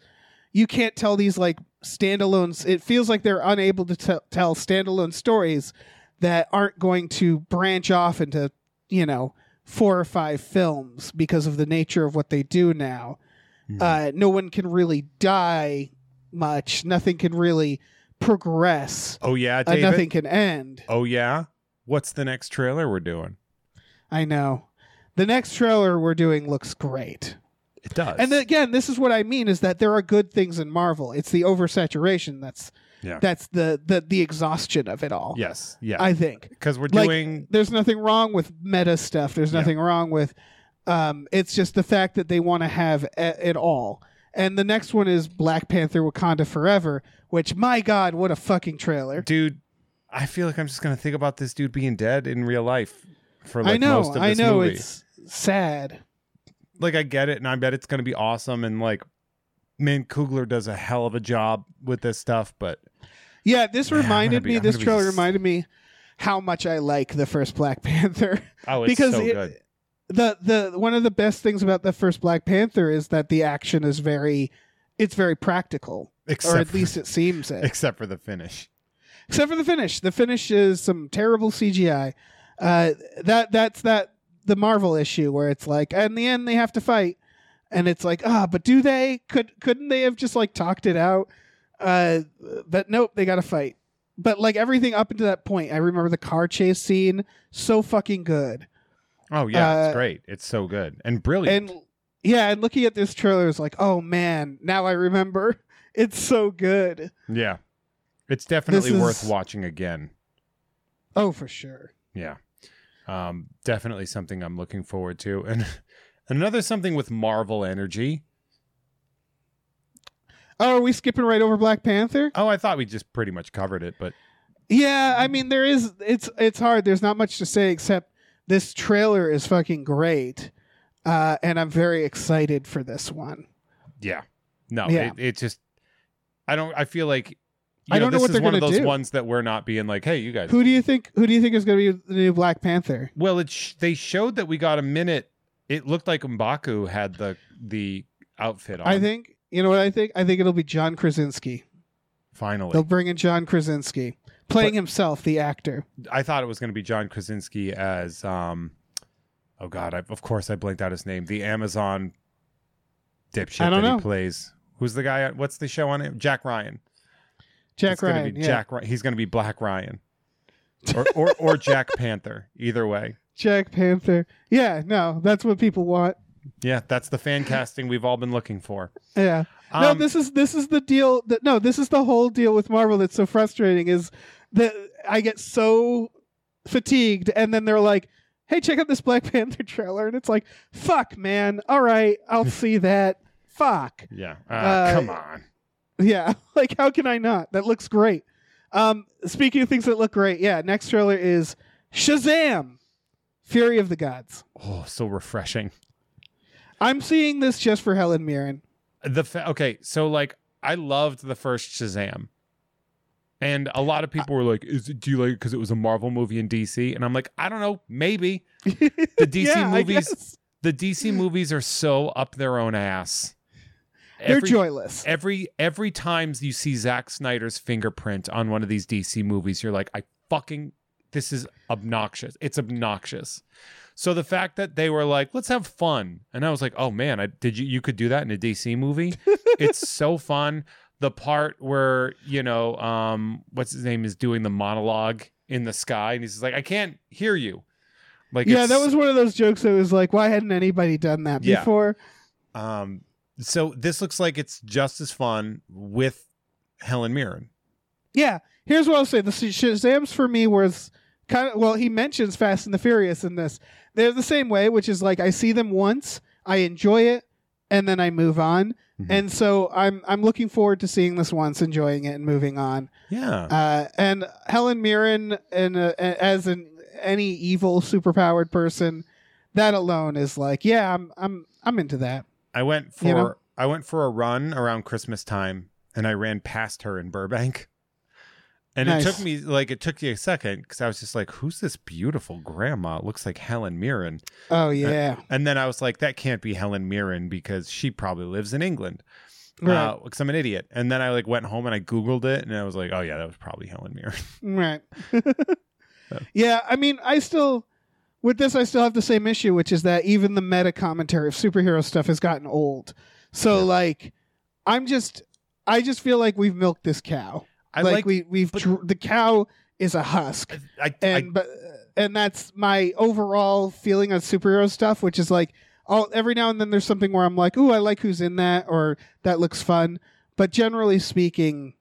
you can't tell these like standalones. It feels like they're unable to t- tell standalone stories that aren't going to branch off into you know four or five films because of the nature of what they do now. Uh, no one can really die much. Nothing can really progress. Oh yeah, Uh, nothing can end. Oh yeah. What's the next trailer we're doing? I know. The next trailer we're doing looks great. It does. And again, this is what I mean is that there are good things in Marvel. It's the oversaturation that's Yeah. that's the the the exhaustion of it all. yes, yeah. I think. Because we're like, doing There's nothing wrong with meta stuff. There's Yeah. nothing wrong with um it's just the fact that they want to have a- it all. And the next one is Black Panther Wakanda Forever, which my god, what a fucking trailer. dude. I feel like I'm just gonna think about this dude being dead in real life for like I know, most of I this know movie. it's sad. like I get it, and I bet it's gonna be awesome. And like, man, Coogler does a hell of a job with this stuff. But Yeah, this Man, reminded be- me. I'm This gonna be trailer s- reminded me how much I like the first Black [LAUGHS] Panther. oh, it's because so it- good. the the one of the best things about the first Black Panther is that the action is very, it's very practical, Except or at for- least it seems it. [LAUGHS] except for the finish. Except for the finish. The finish is some terrible CGI. Uh, that that's that the Marvel issue where it's like, in the end they have to fight, and it's like, ah, but do they? Could couldn't they have just like talked it out? Uh, but nope, they got to fight. But like everything up until that point, I remember the car chase scene so fucking good. Oh yeah, Uh, it's great. It's so good and brilliant. And yeah, and looking at this trailer is like, oh man, now I remember. [LAUGHS] It's so good. yeah, it's definitely This worth is- watching again. Oh, for sure. Yeah, um, definitely something I'm looking forward to. And [LAUGHS] another something with Marvel energy. Oh, are we skipping right over Black Panther? Oh, I thought we just pretty much covered it, but Yeah, I mean there is it's it's hard. There's not much to say except this trailer is fucking great. Uh, and I'm very excited for this one. yeah, no, Yeah. It, it just I don't. I feel like. You I don't know this what is they're one of those do. ones that we're not being like, hey, you guys. Who do you think who do you think is going to be the new Black Panther? Well, it sh- they showed that we got a minute. It looked like Mbaku had the the outfit on. I think you know what I think? I think it'll be John Krasinski. finally, They'll bring in John Krasinski playing himself, the actor. I thought it was going to be John Krasinski as um. Oh God! I, of course, I blanked out his name. The Amazon dipshit that know. he plays. Who's the guy? What's the show on him? Jack Ryan. Jack it's gonna Ryan. Be yeah. Jack. Ry- He's going to be Black Ryan, or or, or Jack [LAUGHS] Panther. Either way. Jack Panther. Yeah, no, that's what people want. Yeah, that's the fan casting we've all been looking for. Yeah. no, Um, this is this is the deal. That, no, this is the whole deal with Marvel that's so frustrating is that I get so fatigued, and then they're like, "Hey, check out this Black [LAUGHS] Panther trailer," and it's like, "Fuck, man. All right, I'll [LAUGHS] see that. Fuck. Yeah. Uh, Uh, come on. Yeah. [LAUGHS] Like, how can I not? That looks great." Um, speaking of things that look great, yeah. Next trailer is Shazam, Fury of the Gods. Oh, so refreshing. I'm seeing this just for Helen Mirren. The fa- okay, so like I loved the first Shazam, and a lot of people were like, "Is it, do you like it because it was a Marvel movie in DC?" And I'm like, I don't know, maybe [LAUGHS] the DC Yeah, movies. The DC movies are so up their own ass. They're joyless. Every every time you see Zack Snyder's fingerprint on one of these DC movies, you're like, I fucking this is obnoxious. It's obnoxious. So the fact that they were like, let's have fun, and I was like, oh man, I, did you you could do that in a DC movie? [LAUGHS] it's so fun. The part where you know, um, what's his name is doing the monologue in the sky, and he's like, I can't hear you. Like, yeah, that was one of those jokes that was like, why hadn't anybody done that Yeah. before? Um, so this looks like it's just as fun with Helen Mirren. Yeah. Here's what I'll say: the Sh- Shazam's for me was kind of well. He mentions Fast and the Furious in this. They're the same way, which is like I see them once, I enjoy it, and then I move on. Mhm. And so I'm I'm looking forward to seeing this once, enjoying it, and moving on. Yeah. Uh, and Helen Mirren, and uh, as an any evil superpowered person, that alone is like, yeah, I'm I'm I'm into that. I went for You know? I went for a run around Christmas time, and I ran past her in Burbank. [LAUGHS] And Nice. it took me like it took me a second because I was just like, "Who's this beautiful grandma? It looks like Helen Mirren." Oh yeah, And then I was like, "That can't be Helen Mirren because she probably lives in England." Uh, right, Because I'm an idiot. And then I like went home and I googled it, and I was like, "Oh yeah, that was probably Helen Mirren." [LAUGHS] right. [LAUGHS] yeah, I mean, I still with this, I still have the same issue, which is that even the meta commentary of superhero stuff has gotten old. So like, I'm just, I just feel like we've milked this cow. I like, like, we we've but- dr- the cow is a husk. I, I, and but and that's my overall feeling of superhero stuff, which is like all every now and then there's something where I'm like, ooh, I like who's in that, or that looks fun. But generally speaking,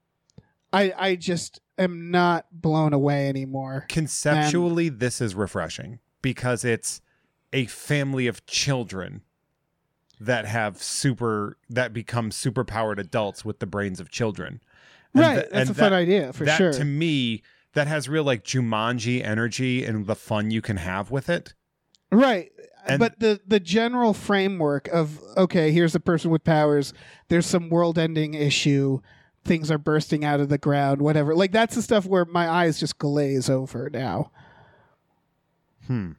I I just am not blown away anymore. conceptually this is refreshing because it's a family of children that have super that become super powered adults with the brains of children And right, th- that's a fun idea for that sure. to me that has real like jumanji energy and the fun you can have with it Right. And- but the the general framework of okay, here's a person with powers. There's some world-ending issue. Things are bursting out of the ground. Whatever. Like that's the stuff where my eyes just glaze over now. Hmm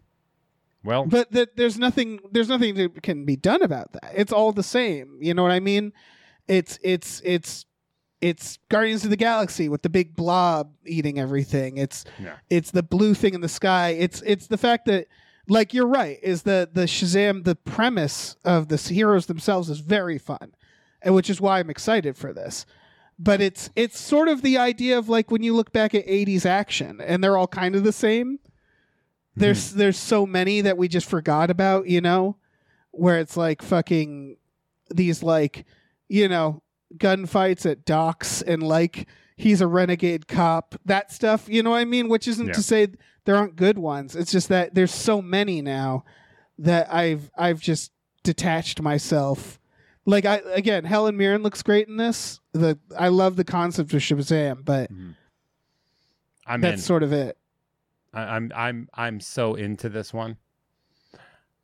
well But that there's nothing. There's nothing that can be done about that. It's all the same. You know what I mean? It's it's it's it's Guardians of the Galaxy with the big blob eating everything. It's Yeah. it's the blue thing in the sky. It's it's the fact that like you're right is the the Shazam the premise of the heroes themselves is very fun, and which is why I'm excited for this. But it's it's sort of the idea of like when you look back at 80s action and they're all kind of the same. There's mm-hmm. there's so many that we just forgot about, you know, where it's like fucking these like you know gunfights at docks and like he's a renegade cop that stuff you know what i mean? Which isn't Yeah. to say there aren't good ones. It's just that there's so many now that i've i've just detached myself. Like i again helen mirren looks great in this. The i love the concept of shazam but mm-hmm. i'm that's in. sort of it I, i'm i'm i'm so into this one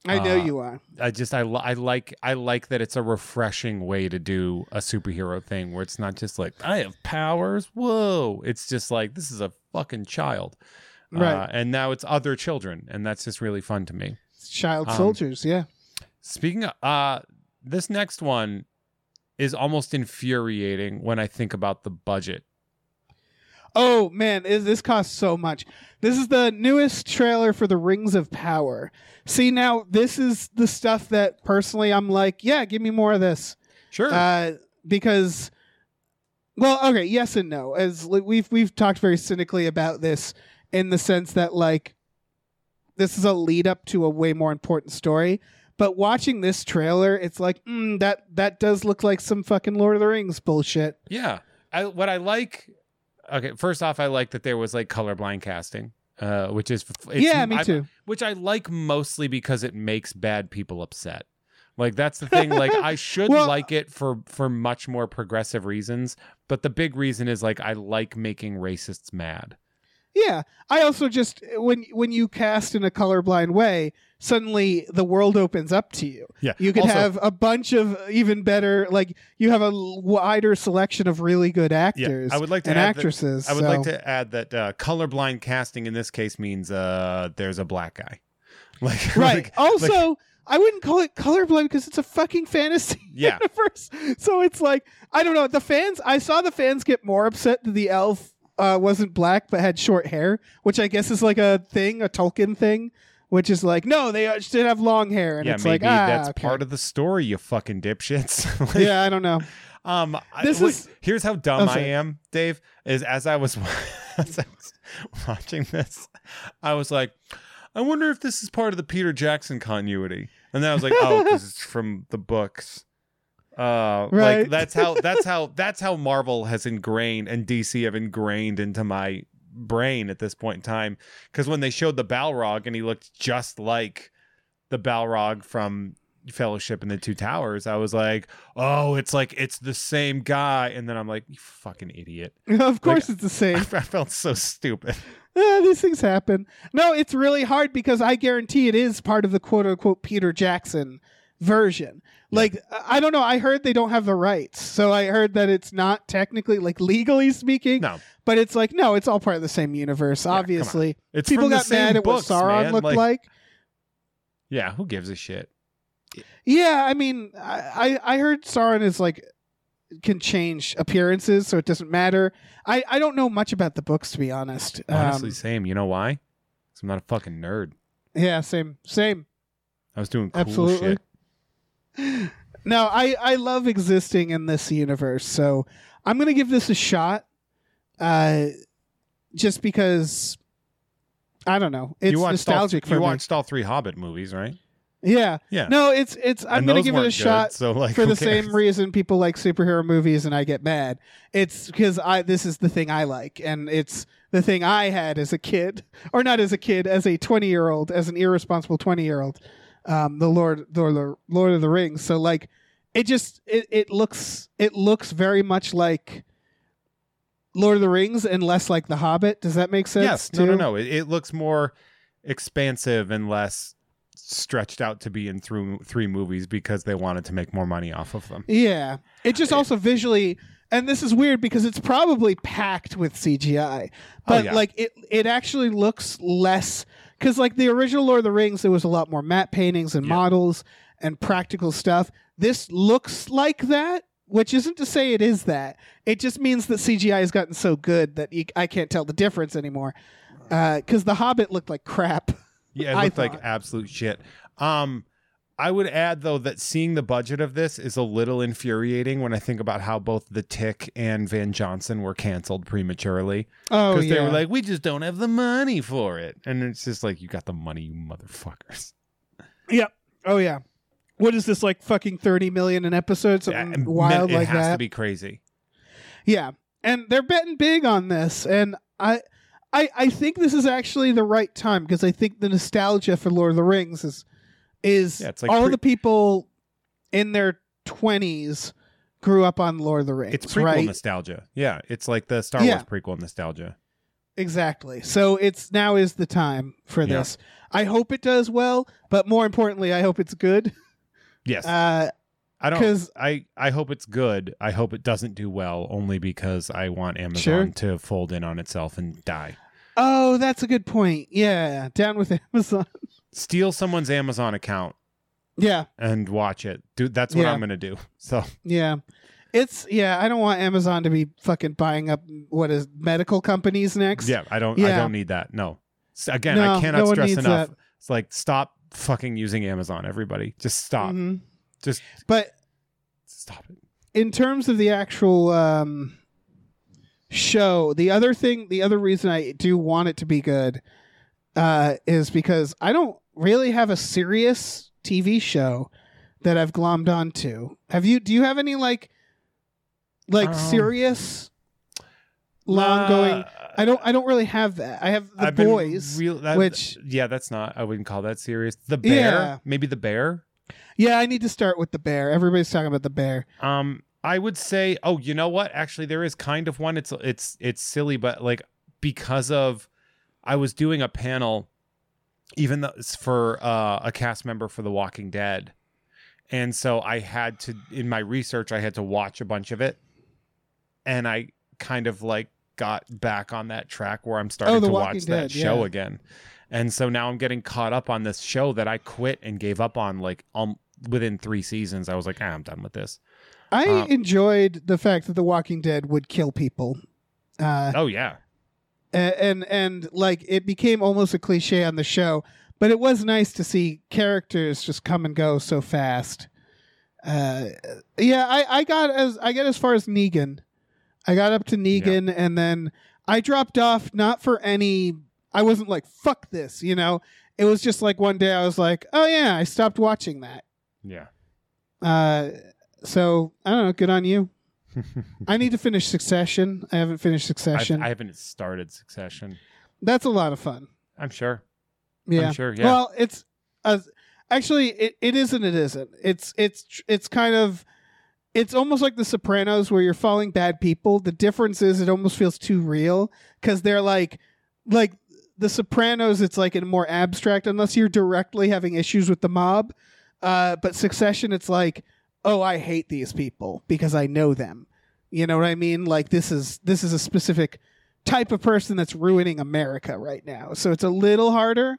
i know Uh, you are I just I, I like I like that it's a refreshing way to do a superhero thing where it's not just like I have powers. Whoa! It's just like this is a fucking child, Right. Uh, and now it's other children, and that's just really fun to me. child um, soldiers yeah Speaking of uh, this next one is almost infuriating when I think about the budget. Oh man, is this costs so much. This is the newest trailer for the Rings of Power. See now, this is the stuff that personally I'm like, yeah, give me more of this. Sure. Uh, because, well, okay, yes and no. As we've we've talked very cynically about this in the sense that like this is a lead up to a way more important story. But watching this trailer, it's like mm, that that does look like some fucking Lord of the Rings bullshit. Yeah. I what I like okay, first off I like that there was like colorblind casting. Uh, which is it's, yeah, me I- too. which I like mostly because it makes bad people upset. Like that's the thing. Like I [LAUGHS] should Well- like it for for much more progressive reasons, but the big reason is like I like making racists mad. Yeah, I also just when when you cast in a colorblind way, suddenly the world opens up to you. Yeah, You could Also- have a bunch of even better, like you have a wider selection of really good actors I would like to and add that- actresses. I would so- like to add that uh, colorblind casting in this case means uh, there's a black guy. [LAUGHS] Like right. like- also, like- [LAUGHS] I wouldn't call it colorblind because it's a fucking fantasy [LAUGHS] Yeah. universe. So it's like I don't know. The fans, I saw the fans get more upset that the elf uh, wasn't black but had short hair, which I guess is like a thing, a Tolkien thing. Which is like, no, they uh, should have long hair, and yeah, it's maybe like, ah, that's okay. part of the story, you fucking dipshits. [LAUGHS] Like, yeah, I don't know. [LAUGHS] Um, I- This wait, is- here's how dumb Oh, I am, Dave. Is as I was, [LAUGHS] as I was watching this, I was like, I wonder if this is part of the Peter Jackson continuity. And then I was like, oh, because it's from the books. Uh, Right. like that's how that's how that's how Marvel has ingrained and DC have ingrained into my brain at this point in time. Because when they showed the Balrog and he looked just like the Balrog from Fellowship and the Two Towers, I was like, oh, it's like it's the same guy. And then I'm like, you fucking idiot. [LAUGHS] of course, it's the same. [LAUGHS] I same. felt so stupid. [LAUGHS] eh, these things happen. No, it's really hard because I guarantee it is part of the quote unquote Peter Jackson version. Like I don't know. I heard they don't have the rights, so I heard that it's not technically like legally speaking. No, But it's like no, it's all part of the same universe. on. Obviously, it's people got mad at books, what Sauron man. looked like. Yeah, who gives a shit? Yeah, I mean, I I I heard Sauron is like can change appearances, so it doesn't matter. I I don't know much about the books to be honest. Honestly, Um, same. You know why? 'Cause I'm not a fucking nerd. yeah, same same. I was doing cool Absolutely. shit. No, I I love existing in this universe, so I'm gonna give this a shot. Uh, just because I don't know, it's you watched nostalgic all, for You me. watched all three Hobbit movies, right? yeah, Yeah. no, it's it's. I'm And gonna give it a good, shot So like, for the same reason people like superhero movies and I get mad. It's because I this is the thing I like, and it's the thing I had as a kid, or not as a kid, as a 20 year old, as an irresponsible 20 year old. Um, the Lord, the Lord of the Rings. So like, it just it it looks it looks very much like Lord of the Rings and less like The Hobbit. Does that make sense? Yes. No, no, no. It, it looks more expansive and less stretched out to be in through three movies because they wanted to make more money off of them. Yeah. It just also visually and this is weird because it's probably packed with CGI. But Oh, yeah. like it it actually looks less cuz like the original Lord of the Rings there was a lot more matte paintings and Yeah. models and practical stuff. This looks like that, which isn't to say it is that. It just means that CGI has gotten so good that you, I can't tell the difference anymore. Uh, cuz The Hobbit looked like crap. Yeah, it [LAUGHS] looked like absolute shit. Um, I would add though that seeing the budget of this is a little infuriating when I think about how both The Tick and Van Johnson were canceled prematurely Oh because yeah. they were like, "We just don't have the money for it," and it's just like, "You got the money, you motherfuckers." Yep. Oh yeah. What is this like fucking 30 million an episode something Yeah, wild it like has that? to be crazy. Yeah, and they're betting big on this, and I, I, I think this is actually the right time because I think the nostalgia for Lord of the Rings is, is Yeah, it's like all pre- the people in their twenties grew up on Lord of the Rings. It's prequel right? nostalgia. Yeah, it's like the Star Yeah. Wars prequel nostalgia. exactly. So it's now is the time for Yeah. this. I hope it does well, but more importantly, I hope it's good. Yes, Uh, I don't. Cause, I I hope it's good. I hope it doesn't do well, only because I want Amazon Sure. to fold in on itself and die. oh, that's a good point. Yeah, down with [LAUGHS] Amazon. Steal someone's Amazon account yeah, and watch it. Dude, that's what Yeah. I'm gonna do. [LAUGHS] So Yeah. It's yeah, I don't want Amazon to be fucking buying up what is medical companies next. yeah, I don't. I don't need that. No. Again, No, I cannot no stress enough. that. It's like stop fucking using Amazon. Everybody, just stop. Mhm. Just But stop it. in terms of the actual um show, the other thing the other reason I do want it to be good uh is because I don't really have a serious TV show that I've glommed onto. Have you do you have any like like Um, serious long going Uh, I don't I don't really have that. I have the I've boys. real- that- which- yeah, that's not. I wouldn't call that serious. The bear, Yeah. maybe the bear. Yeah, I need to start with the bear. Everybody's talking about the bear. Um, I would say, oh, you know what? Actually, there is kind of one. It's it's it's silly, but like because of, I was doing a panel, even though it's for uh, a cast member for The Walking Dead, and so I had to in my research I had to watch a bunch of it, and I kind of like got back on that track where I'm starting Oh, to Walking watch that show yeah. again, and so now I'm getting caught up on this show that I quit and gave up on like um within three seasons. I was like, ah, I'm done with this. I Um, enjoyed the fact that The Walking Dead would kill people. Uh, Oh yeah. A- and and like it became almost a cliche on the show, but it was nice to see characters just come and go so fast. Uh, yeah, I, I got as I got as far as Negan. I got up to Negan, and then I dropped off. Not for any. I wasn't like fuck this, you know. It was just like one day I was like, oh yeah, I stopped watching that. Yeah. Uh, so I don't know. Good on you. I need to finish Succession. I haven't finished I've, Succession. I haven't started Succession. That's a lot of fun. I'm sure. Yeah. I'm sure. Yeah. Well, it's uh, actually it, it is and it isn't. It's it's it's kind of it's almost like The Sopranos where you're following bad people. The difference is it almost feels too real because they're like like The Sopranos, it's like in more abstract, unless you're directly having issues with the mob. Uh, but Succession, it's like, oh, I hate these people because I know them. You know what I mean? Like this is this is a specific type of person that's ruining America right now. So it's a little harder,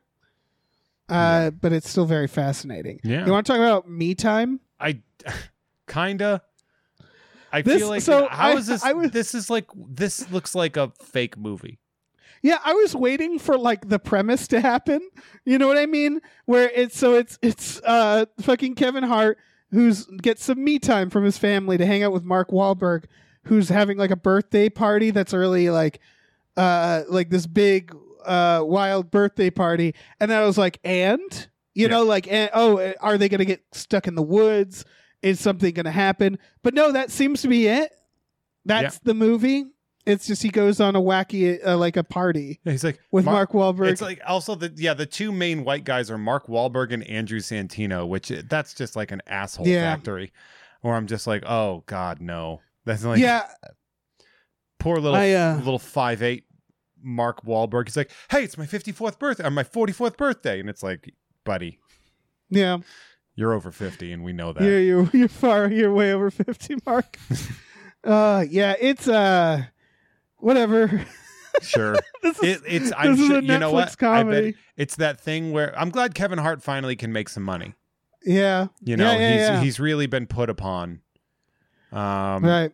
uh, but it's still very fascinating. Yeah. You want to talk about me time? I [LAUGHS] kinda. I This- feel like so how I- is this? I was- this is like this looks like a fake movie. Yeah, I was waiting for like the premise to happen. You know what I mean? Where it's so it's it's uh fucking Kevin Hart who's gets some me time from his family to hang out with Mark Wahlberg, who's having like a birthday party that's really like uh like this big uh wild birthday party. And then I was like, and you Yeah. know, like and, oh, are they gonna get stuck in the woods? Is something gonna happen? But no, that seems to be it. That's the movie. It's just he goes on a wacky uh, like a party He's like with Mark, Wahlberg. It's like also the yeah the two main white guys are Mark Wahlberg and Andrew Santino, which uh, that's just like an asshole Yeah. factory. Or I'm just like, oh god, no. [LAUGHS] That's like yeah, poor little I, uh, little five eight Mark Wahlberg. He's like, hey, it's my 54th birthday, or my 44th birthday, and it's like, buddy, yeah. you're over 50, and we know that. You're you're you're far. You're way over fifty, Mark. [LAUGHS] uh, yeah. It's uh, whatever. Sure. [LAUGHS] this is It, it's I'm this is sure a you know what Netflix comedy. I bet it's that thing where I'm glad Kevin Hart finally can make some money. yeah. You know, Yeah, yeah, he's yeah. he's really been put upon. Um, right.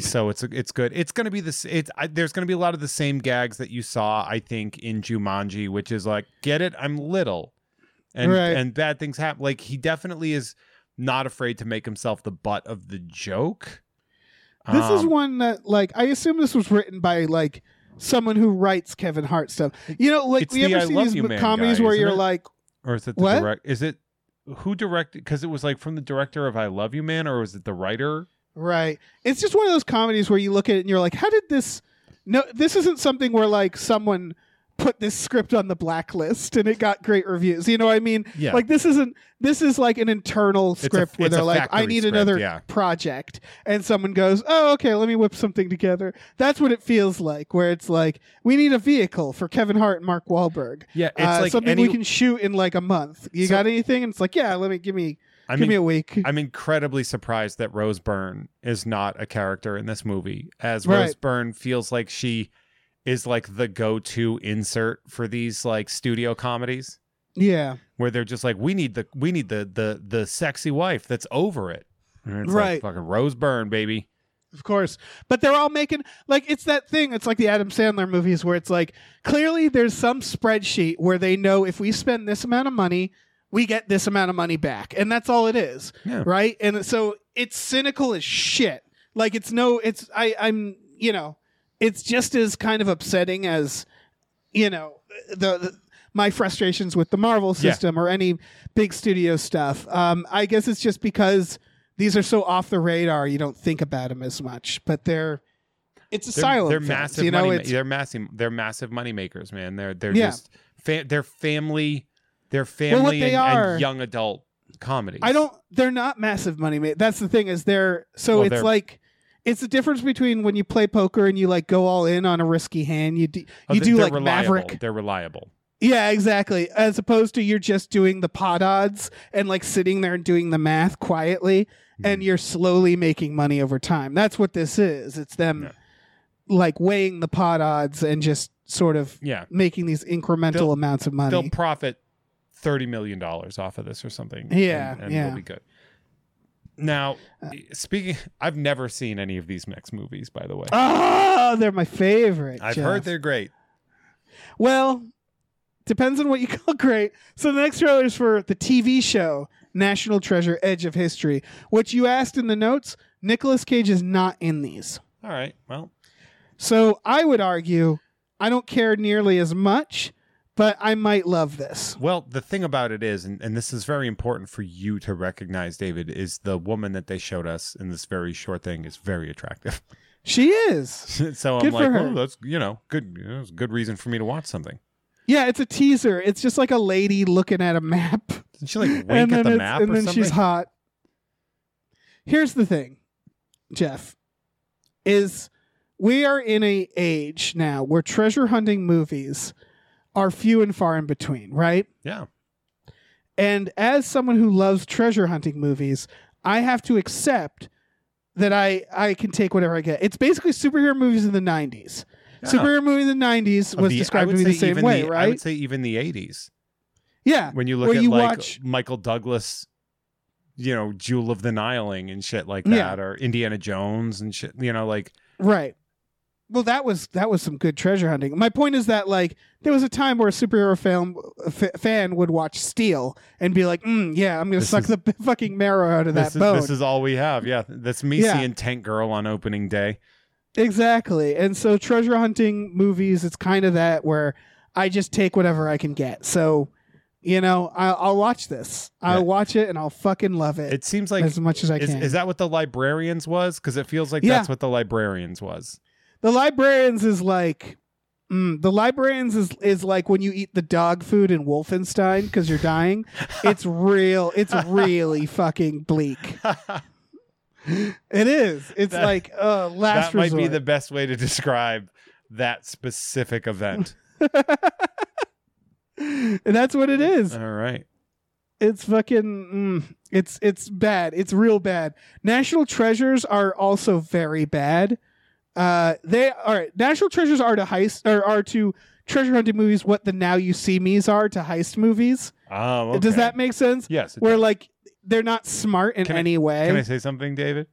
so it's it's good. It's going to be this. It's I, there's going to be a lot of the same gags that you saw, I think, in Jumanji, which is like, get it? I'm little, and Right. and bad things happen. Like he definitely is not afraid to make himself the butt of the joke. This is Um, one that like I assume this was written by like someone who writes Kevin Hart stuff. You know, like we ever I see these You comedies guy, where you're it? like, or is it the What? direct? Is it who directed? Because it was like from the director of I Love You Man, or was it the writer? Right. It's just one of those comedies where you look at it and you're like, how did this No, this isn't something where like someone put this script on the blacklist and it got great reviews. You know what I mean? Yeah. Like this isn't this is like an internal a- script where it's they're like, I need script, another yeah. project. And someone goes, Oh, okay, let me whip something together. That's what it feels like, where it's like, we need a vehicle for Kevin Hart and Mark Wahlberg. Yeah, it's Uh, like something any, we can shoot in like a month. You So- got anything? And it's like, yeah, let me give me I give mean, me a week. I'm incredibly surprised that Rose Byrne is not a character in this movie, as Right. Rose Byrne feels like she is like the go-to insert for these like studio comedies yeah. where they're just like, we need the we need the the the sexy wife that's over it. And it's Right. like fucking Rose Byrne, baby. Of course. But they're all making like it's that thing. It's like the Adam Sandler movies where it's like clearly there's some spreadsheet where they know if we spend this amount of money, we get this amount of money back. And that's all it is. Yeah. Right? And so it's cynical as shit. Like it's no it's I I'm you know, it's just as kind of upsetting as you know, the, the my frustrations with the Marvel Yeah. system or any big studio stuff. Um I guess it's just because these are so off the radar you don't think about them as much but they're it's a They're, silent they're massive you know money. they're massive. They're massive money makers, man. They're they're Yeah. just fa- they're family. They're family what they and, and are- young adult comedies. i don't they're not massive money ma- that's the thing is they're so Well, it's they're- like it's the difference between when you play poker and you like go all in on a risky hand you do, Oh, you they- do like reliable. maverick They're reliable. yeah exactly as opposed to you're just doing the pot odds and like sitting there and doing the math quietly Mm-hmm. and you're slowly making money over time that's what this is it's them Yeah. like weighing the pot odds and just sort of Yeah, making these incremental They'll- amounts of money they'll profit thirty million dollars off of this or something. Yeah, and, and yeah. they'll be good. Now, uh, speaking, I've never seen any of these mix movies. By the way, Oh, they're my favorite. I've Jeff. heard they're great. Well, depends on what you [LAUGHS] call great. So the next trailer is for the TV show National Treasure: Edge of History, which you asked in the notes. Nicolas Cage is not in these, All right, well, so I would argue I don't care nearly as much, but I might love this. well, the thing about it is, and, and this is very important for you to recognize, David, is the woman that they showed us in this very short thing is very attractive. [LAUGHS] She is. [LAUGHS] so I'm like, oh, that's you know, good, you know, it's a good reason for me to watch something. Yeah, it's a teaser. It's just like a lady looking at a map. Didn't she like [LAUGHS] wink and at then, the map and then something? she's hot. Here's the thing, Jeff, is we are in a age now where treasure hunting movies are few and far in between, right? Yeah. And as someone who loves treasure hunting movies, I have to accept that I I can take whatever I get. It's basically superhero movies in the 90s. Yeah. Superhero movie in the 90s was the- described to me the same way, the- I would say even the 80s. yeah. When you look at you like watch- Michael Douglas, you know, Jewel of the Niling and shit like Yeah. that, or Indiana Jones and shit, you know, like Right. Well, that was that was some good treasure hunting. My point is that like there was a time where a superhero film f- fan would watch Steel and be like, mm, "Yeah, I'm gonna This suck is- the b- [LAUGHS] fucking marrow out of that this is, bone." this is all we have. Yeah. That's me Yeah. seeing Tank Girl on opening day. Exactly. And so treasure hunting movies, it's kind of that where I just take whatever I can get. So, you know, I'll, I'll watch this. I'll Yeah. watch it and I'll fucking love it, It seems like as much as I is, can. is that what the librarians was? Because it feels like Yeah. that's what the librarians was. The librarians is like. Mm, the librarians is is like when you eat the dog food in Wolfenstein because you're dying. [LAUGHS] It's real. It's really fucking bleak. [LAUGHS] It is. It's That- like uh, last that might be the best way to describe that specific event. [LAUGHS] and that's what it is. all right. It's fucking. Mm, it's it's bad. It's real bad. National treasures are also very bad. Uh, they are national treasures are to heist or are to treasure hunting movies what the Now You See Me's are to heist movies. Oh, okay. Does that make sense? Yes. Where does. like they're not smart in Can I- any way. Can I say something, David?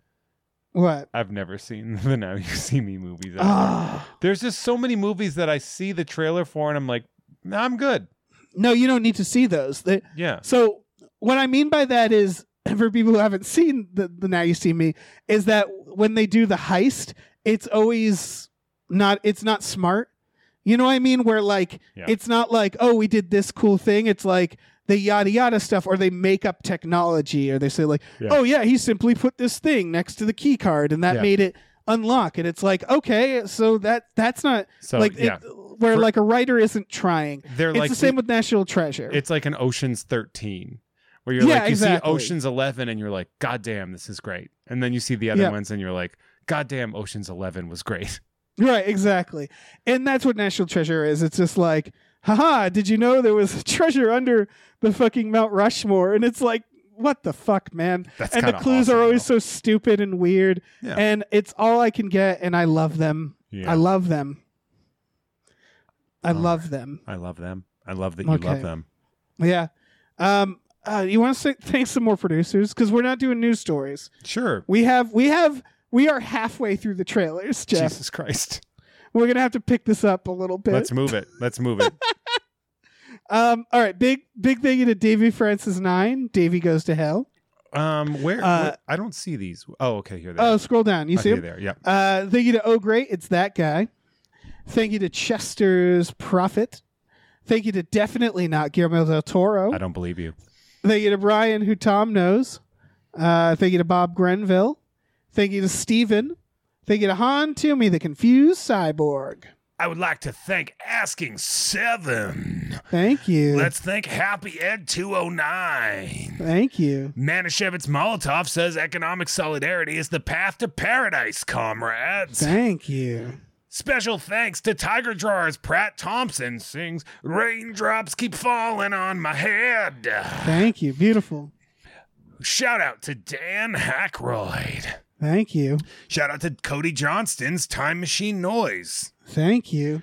what? I've never seen [LAUGHS] the Now You See Me movies. Ah. There's just so many movies that I see the trailer for, and I'm like, nah, I'm good. no, you don't need to see those. They, Yeah. So what I mean by that is [LAUGHS] for people who haven't seen the, the Now You See Me is that when they do the heist, it's always not it's not smart. You know what I mean? Where like Yeah. it's not like, oh, we did this cool thing. It's like the yada yada stuff, or they make up technology, or they say like, Yeah. oh yeah, he simply put this thing next to the key card and that Yeah. made it unlock. And it's like, okay, so that that's not So like yeah, it, where For- like a writer isn't trying. they're It's like the same with National Treasure. It's like an Ocean's 13, where you're like, you exactly. see Ocean's 11, and you're like, God damn, this is great. And then you see the other ones, and you're like, God damn, Ocean's 11 was great. [LAUGHS] Right, exactly. And that's what National Treasure is. It's just like, haha, did you know there was [LAUGHS] treasure under the fucking Mount Rushmore? And it's like, what the fuck, man? That's and the clues are awesome, always so stupid and weird. Yeah. And it's all I can get, and I love them. Yeah. I love them. I Oh. love them. I love them. I love that you Okay. love them. Yeah. Um, uh, you want to say thank some more producers because we're not doing news stories. Sure. We have, we have, we are halfway through the trailers, Jeff. Jesus Christ. We're gonna have to pick this up a little bit. Let's move it. Let's move it. [LAUGHS] Um, all right, big big thank you to Davy Francis Nine. Davy goes to hell. Um, where, Uh, where- I don't see these. Oh, okay, here they are. Oh, are. scroll down. You see Okay, him? there. Yeah. Uh, thank you to Oh Great, it's that guy. Thank you to Chester's Prophet. Thank you to definitely not Guillermo del Toro. I don't believe you. Thank you to Brian, who Tom knows. Uh, thank you to Bob Grenville. Thank you to Steven. Thank you to Han Toomey, the confused cyborg. I would like to thank Asking Seven. Thank you. Let's thank Happy Ed 209. Thank you. Manischewitz Molotov says economic solidarity is the path to paradise, comrades. Thank you. Special thanks to Tiger Drawers. Pratt Thompson sings Raindrops Keep Falling on My Head. Thank you. Beautiful. Shout out to Dan Hackroyd. Thank you. Shout out to Cody Johnston's Time Machine Noise. Thank you.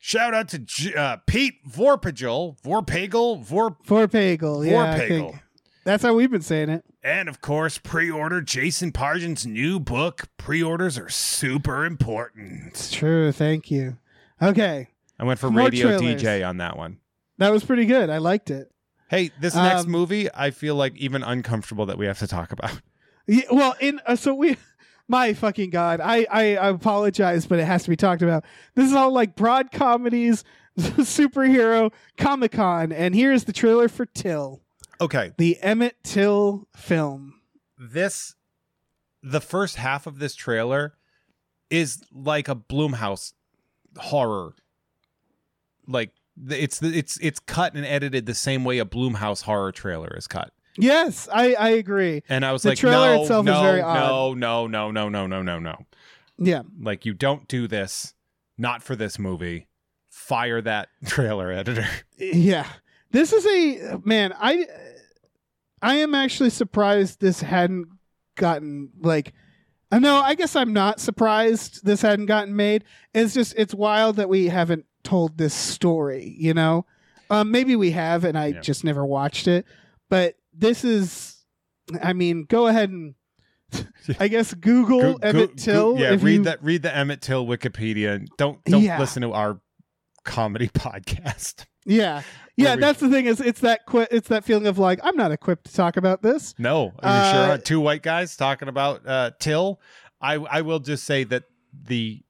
Shout out to J- uh, Pete Vorpagel, Vorpagel, Vor, Vorpagel. Yeah, I Vorpagel. think that's how we've been saying it. and of course, pre-order Jason Pargin's new book. Pre-orders are super important. It's true. Thank you. Okay. I went for More Radio trailers. DJ on that one. That was pretty good. I liked it. Hey, this next Um, movie, I feel like even uncomfortable that we have to talk about. Yeah, well, in uh, so we, [LAUGHS] my fucking god, I, I I apologize, but it has to be talked about. This is all like broad comedies, [LAUGHS] superhero, Comic Con, and here's the trailer for Till, Okay, the Emmett Till film. this, the first half of this trailer is like a Blumhouse horror. Like it's the- it's it's cut and edited the same way a Blumhouse horror trailer is cut. Yes, I I agree. And I was The like, trailer no, itself is no, very no, no, no, no, no, no, no, no. Yeah, Like you don't do this. Not for this movie. fire that [LAUGHS] trailer editor. Yeah. This is a man, I I am actually surprised this hadn't gotten like uh, no, I guess I'm not surprised this hadn't gotten made. It's just it's wild that we haven't told this story, you know? Um maybe we have and I Yeah. just never watched it. But this is I mean, go ahead and [LAUGHS] I guess Google Go- Emmett go- Till. go- yeah, read you, that. Read the Emmett Till Wikipedia. and Don't don't Yeah. listen to our comedy [LAUGHS] podcast. Yeah. Yeah, we- that's the thing is it's that qui- it's that feeling of like I'm not equipped to talk about this. No, are you sure? Uh, Two white guys talking about uh, Till. I I will just say that the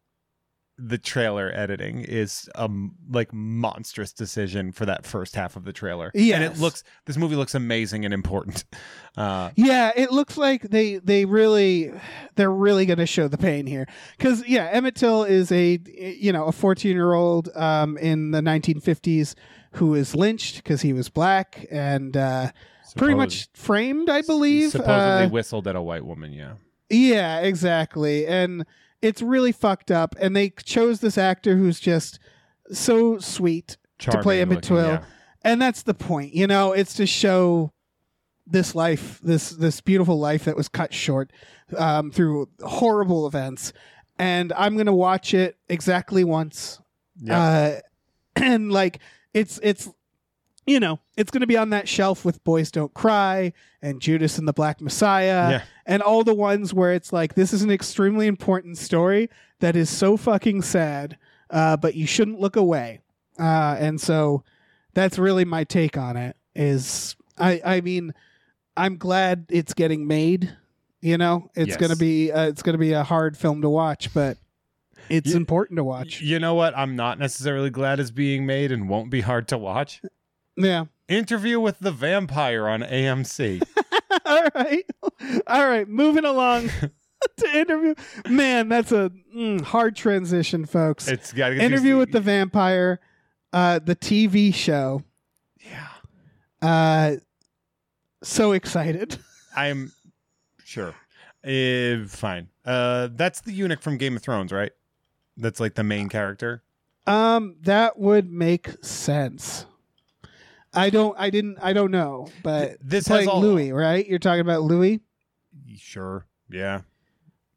the trailer editing is um like monstrous decision for that first half of the trailer. Yeah, and it looks this movie looks amazing and important. [LAUGHS] Uh, Yeah, it looks like they they really they're really going to show the pain here because yeah, Emmett Till is a you know a 14 year old um, in the 1950s who is lynched because he was black and uh, pretty much framed, I believe. supposedly Uh, whistled at a white woman. Yeah, yeah, exactly, and it's really fucked up. And they chose this actor who's just so sweet Charming play Emmett looking, Till. yeah. and that's the point you know it's to show this life this this beautiful life that was cut short um, through horrible events and i'm gonna watch it exactly once Yeah. uh, [CLEARS THROAT] and like it's it's you know it's gonna be on that shelf with boys don't cry and judas and the black messiah Yeah. and all the ones where it's like this is an extremely important story that is so fucking sad uh, but you shouldn't look away uh, and so that's really my take on it is i i mean i'm glad it's getting made you know it's Yes. gonna be uh, it's gonna be a hard film to watch but it's You- important to watch You know what? I'm not necessarily glad it's being made and won't be hard to watch. Yeah Interview with the Vampire on AMC. [LAUGHS] all right all right moving along [LAUGHS] to interview man that's a mm, hard transition folks It's got interview with the vampire uh the tv show yeah. uh so excited [LAUGHS] I'm sure. Uh, fine. Uh, that's the eunuch from Game of Thrones, right? That's like the main character. um that would make sense i don't i didn't i don't know but This has playing all- louis right you're talking about louis Sure. Yeah.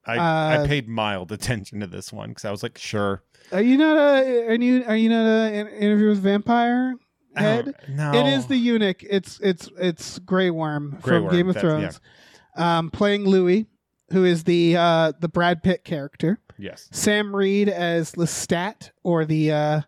I Uh, I paid mild attention to this one because I was like, sure. are you not a are you are you not a an interview with vampire head No. It is the eunuch. It's it's it's Grey Worm Grey from Worm, Game of that's- Thrones, um, playing Louis, who is the uh, the Brad Pitt character. yes. Sam Reid as Lestat, or the uh,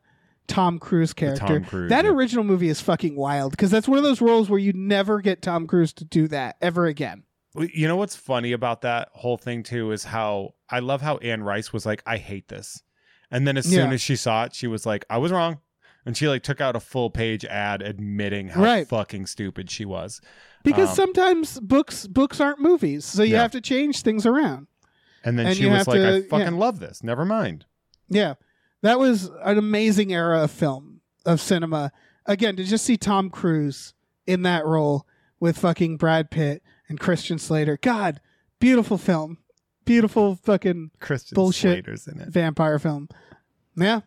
Tom Cruise character. Tom Cruise, that yeah. original movie is fucking wild because that's one of those roles where you never get Tom Cruise to do that ever again. You know what's funny about that whole thing too is how I love how Anne Rice was like, I hate this, and then as soon Yeah. as she saw it, she was like, I was wrong, and she like took out a full page ad admitting how Right. fucking stupid she was. Because Um, sometimes books books aren't movies, so you Yeah. have to change things around. And then And she was like, I fucking love this. Never mind. Yeah, that was an amazing era of film of cinema. Again, to just see Tom Cruise in that role with fucking Brad Pitt and Christian Slater. God, beautiful film, beautiful fucking Christian Bullshit. Slater's in it. vampire film. Yeah.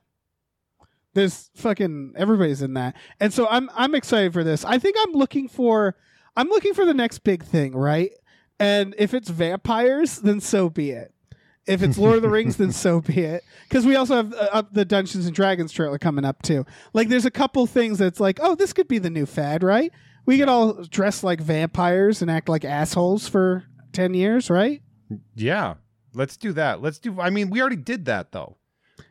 There's fucking everybody's in that. And so I'm I'm excited for this. I think I'm looking for I'm looking for the next big thing, right? And if it's vampires, then so be it. If it's Lord of the Rings, then so be it. Because we also have uh, up the Dungeons and Dragons trailer coming up too. Like, there's a couple things that's like, oh, this could be the new fad, right? We could all dress like vampires and act like assholes for ten years, right? Yeah. Let's do that. Let's do I mean, we already did that though.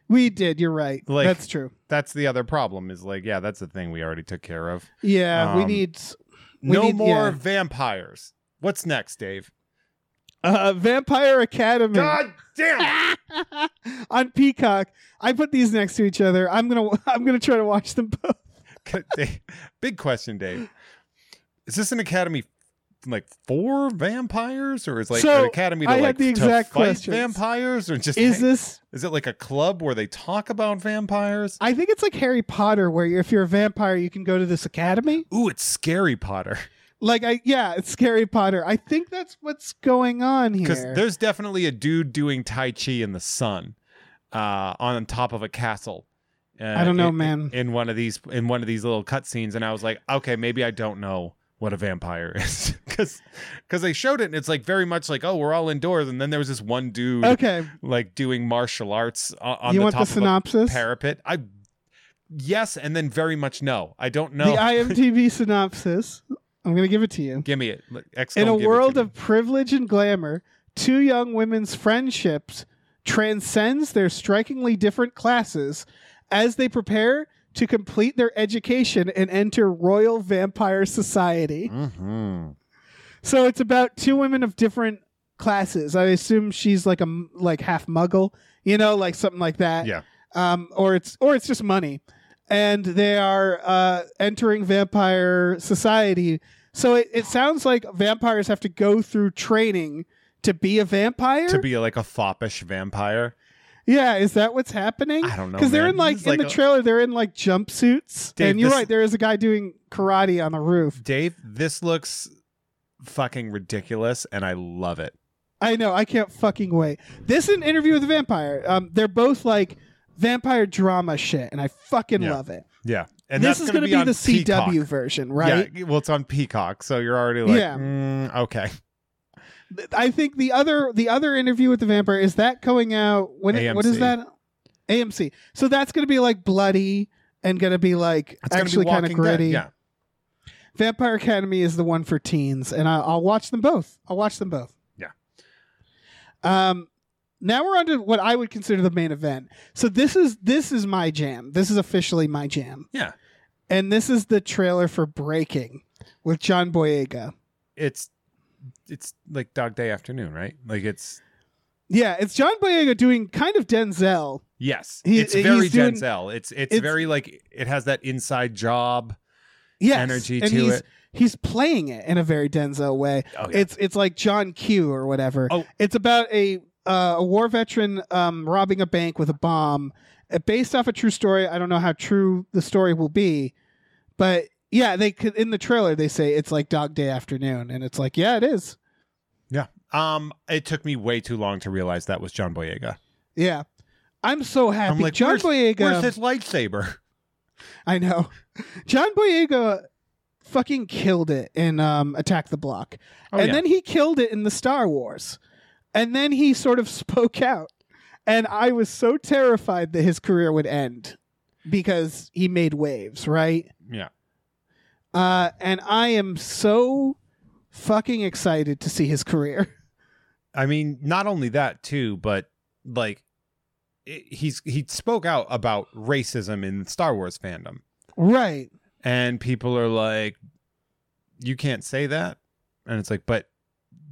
We did. You're right. Like- that's true. That's the other problem is like, yeah, that's the thing we already took care of. Yeah, we Um, need We no need- more yeah. vampires. What's next, Dave? uh, Vampire Academy God damn. [LAUGHS] on Peacock. I put these next to each other. I'm gonna [LAUGHS] I'm gonna try to watch them both. Dave, Big question, Dave. Is this an academy like for vampires, or is like So, an academy to I like the exact fight questions. vampires, or just Is [LAUGHS] this? is it like a club where they talk about vampires? I think it's like Harry Potter, where if you're a vampire, you can go to this academy. Ooh, it's scary Potter Like I yeah, it's Harry Potter. I think that's what's going on here. because there's definitely a dude doing tai chi in the sun, uh, on top of a castle. Uh, I don't know, in- man. In one of these, in one of these little cutscenes, and I was like, okay, maybe I don't know what a vampire [LAUGHS] is because because they showed it, and it's like very much like, oh, we're all indoors, and then there was this one dude Okay, like doing martial arts o- on you the want top the of a synopsis? parapet. I yes, and then very much no. I don't know. [LAUGHS] The IMDb synopsis. I'm going to give it to you. Give me it. X In a don't give it to world of privilege and glamour, two young women's friendships transcends their strikingly different classes as they prepare to complete their education and enter Royal Vampire Society. Mhm. So it's about two women of different classes. I assume she's like a like half muggle, you know, like something like that. Yeah. Um, or it's or it's just money, and they are uh, entering vampire society. So it, it sounds like vampires have to go through training to be a vampire. to be like a foppish vampire. yeah, is that what's happening? I don't know, Because they're in like in like the a- trailer, they're in like jumpsuits, Dave, and you're this- right. There is a guy doing karate on the roof. Dave, this looks fucking ridiculous, and I love it. I know. I can't fucking wait. This is an interview with a vampire. Um, they're both like vampire drama shit, and I fucking Yeah. love it. Yeah, and this that's is going to to be the on CW version, right? Yeah, well, it's on Peacock, so you're already like, Yeah. mm, okay. I think the other the other interview with the vampire is that going out when it- what is that? AMC. So that's going to be like bloody and going to be like It's actually kind of Walking Dead, gritty. Yeah, Vampire Academy is the one for teens, and I, I'll watch them both. I'll watch them both. Yeah. Um, now we're on to what I would consider the main event. So this is this is my jam. This is officially my jam, yeah. and this is the trailer for Breaking with John Boyega. It's it's like Dog Day Afternoon, right? Like it's Yeah, it's John Boyega doing kind of Denzel. yes, He- it's very doing- Denzel. It's, it's it's- very like it has that inside job Yes, energy to it. He's playing it in a very Denzel way. Oh, yeah. It's it's like John Q or whatever. Oh. It's about a uh, a war veteran um, robbing a bank with a bomb, uh, based off a true story. I don't know how true the story will be, but yeah, they could in the trailer they say it's like Dog Day Afternoon, and it's like yeah, it is. Yeah. Um, it took me way too long to realize that was John Boyega. Yeah, I'm so happy. I'm like, John where's, Boyega. where's his lightsaber? [LAUGHS] I know. John Boyega fucking killed it in um, Attack the Block. Oh, and yeah. then he killed it in the Star Wars. And then he sort of [LAUGHS] spoke out. And I was so terrified that his career would end because he made waves, right? Yeah. Uh, and I am so fucking excited to see his career. [LAUGHS] I mean, not only that too, but like it, he's he spoke out about racism in Star Wars fandom, right. and people are like, "You can't say that," and it's like, but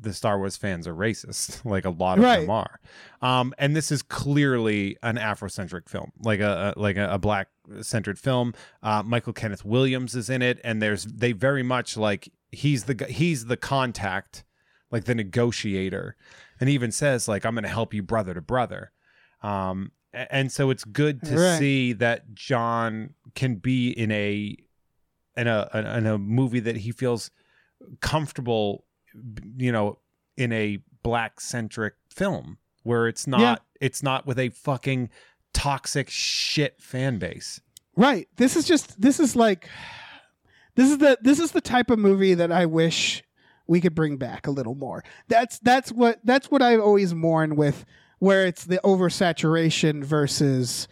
the Star Wars fans are racist, [LAUGHS] like a lot of Right. them are. Um, and this is clearly an Afrocentric film, like a, a like a, a black centered film. Uh, Michael Kenneth Williams is in it, and there's they very much like he's the he's the contact, like the negotiator, and he even says like I'm going to help you brother to brother. Um, and so it's good to Right. see that John can be in a in a in a movie that he feels comfortable you know in a black centric film where it's not Yeah. it's not with a fucking toxic shit fan base Right. This is just this is like this is the this is the type of movie that I wish we could bring back a little more. That's that's what that's what I always mourn with where it's the oversaturation versus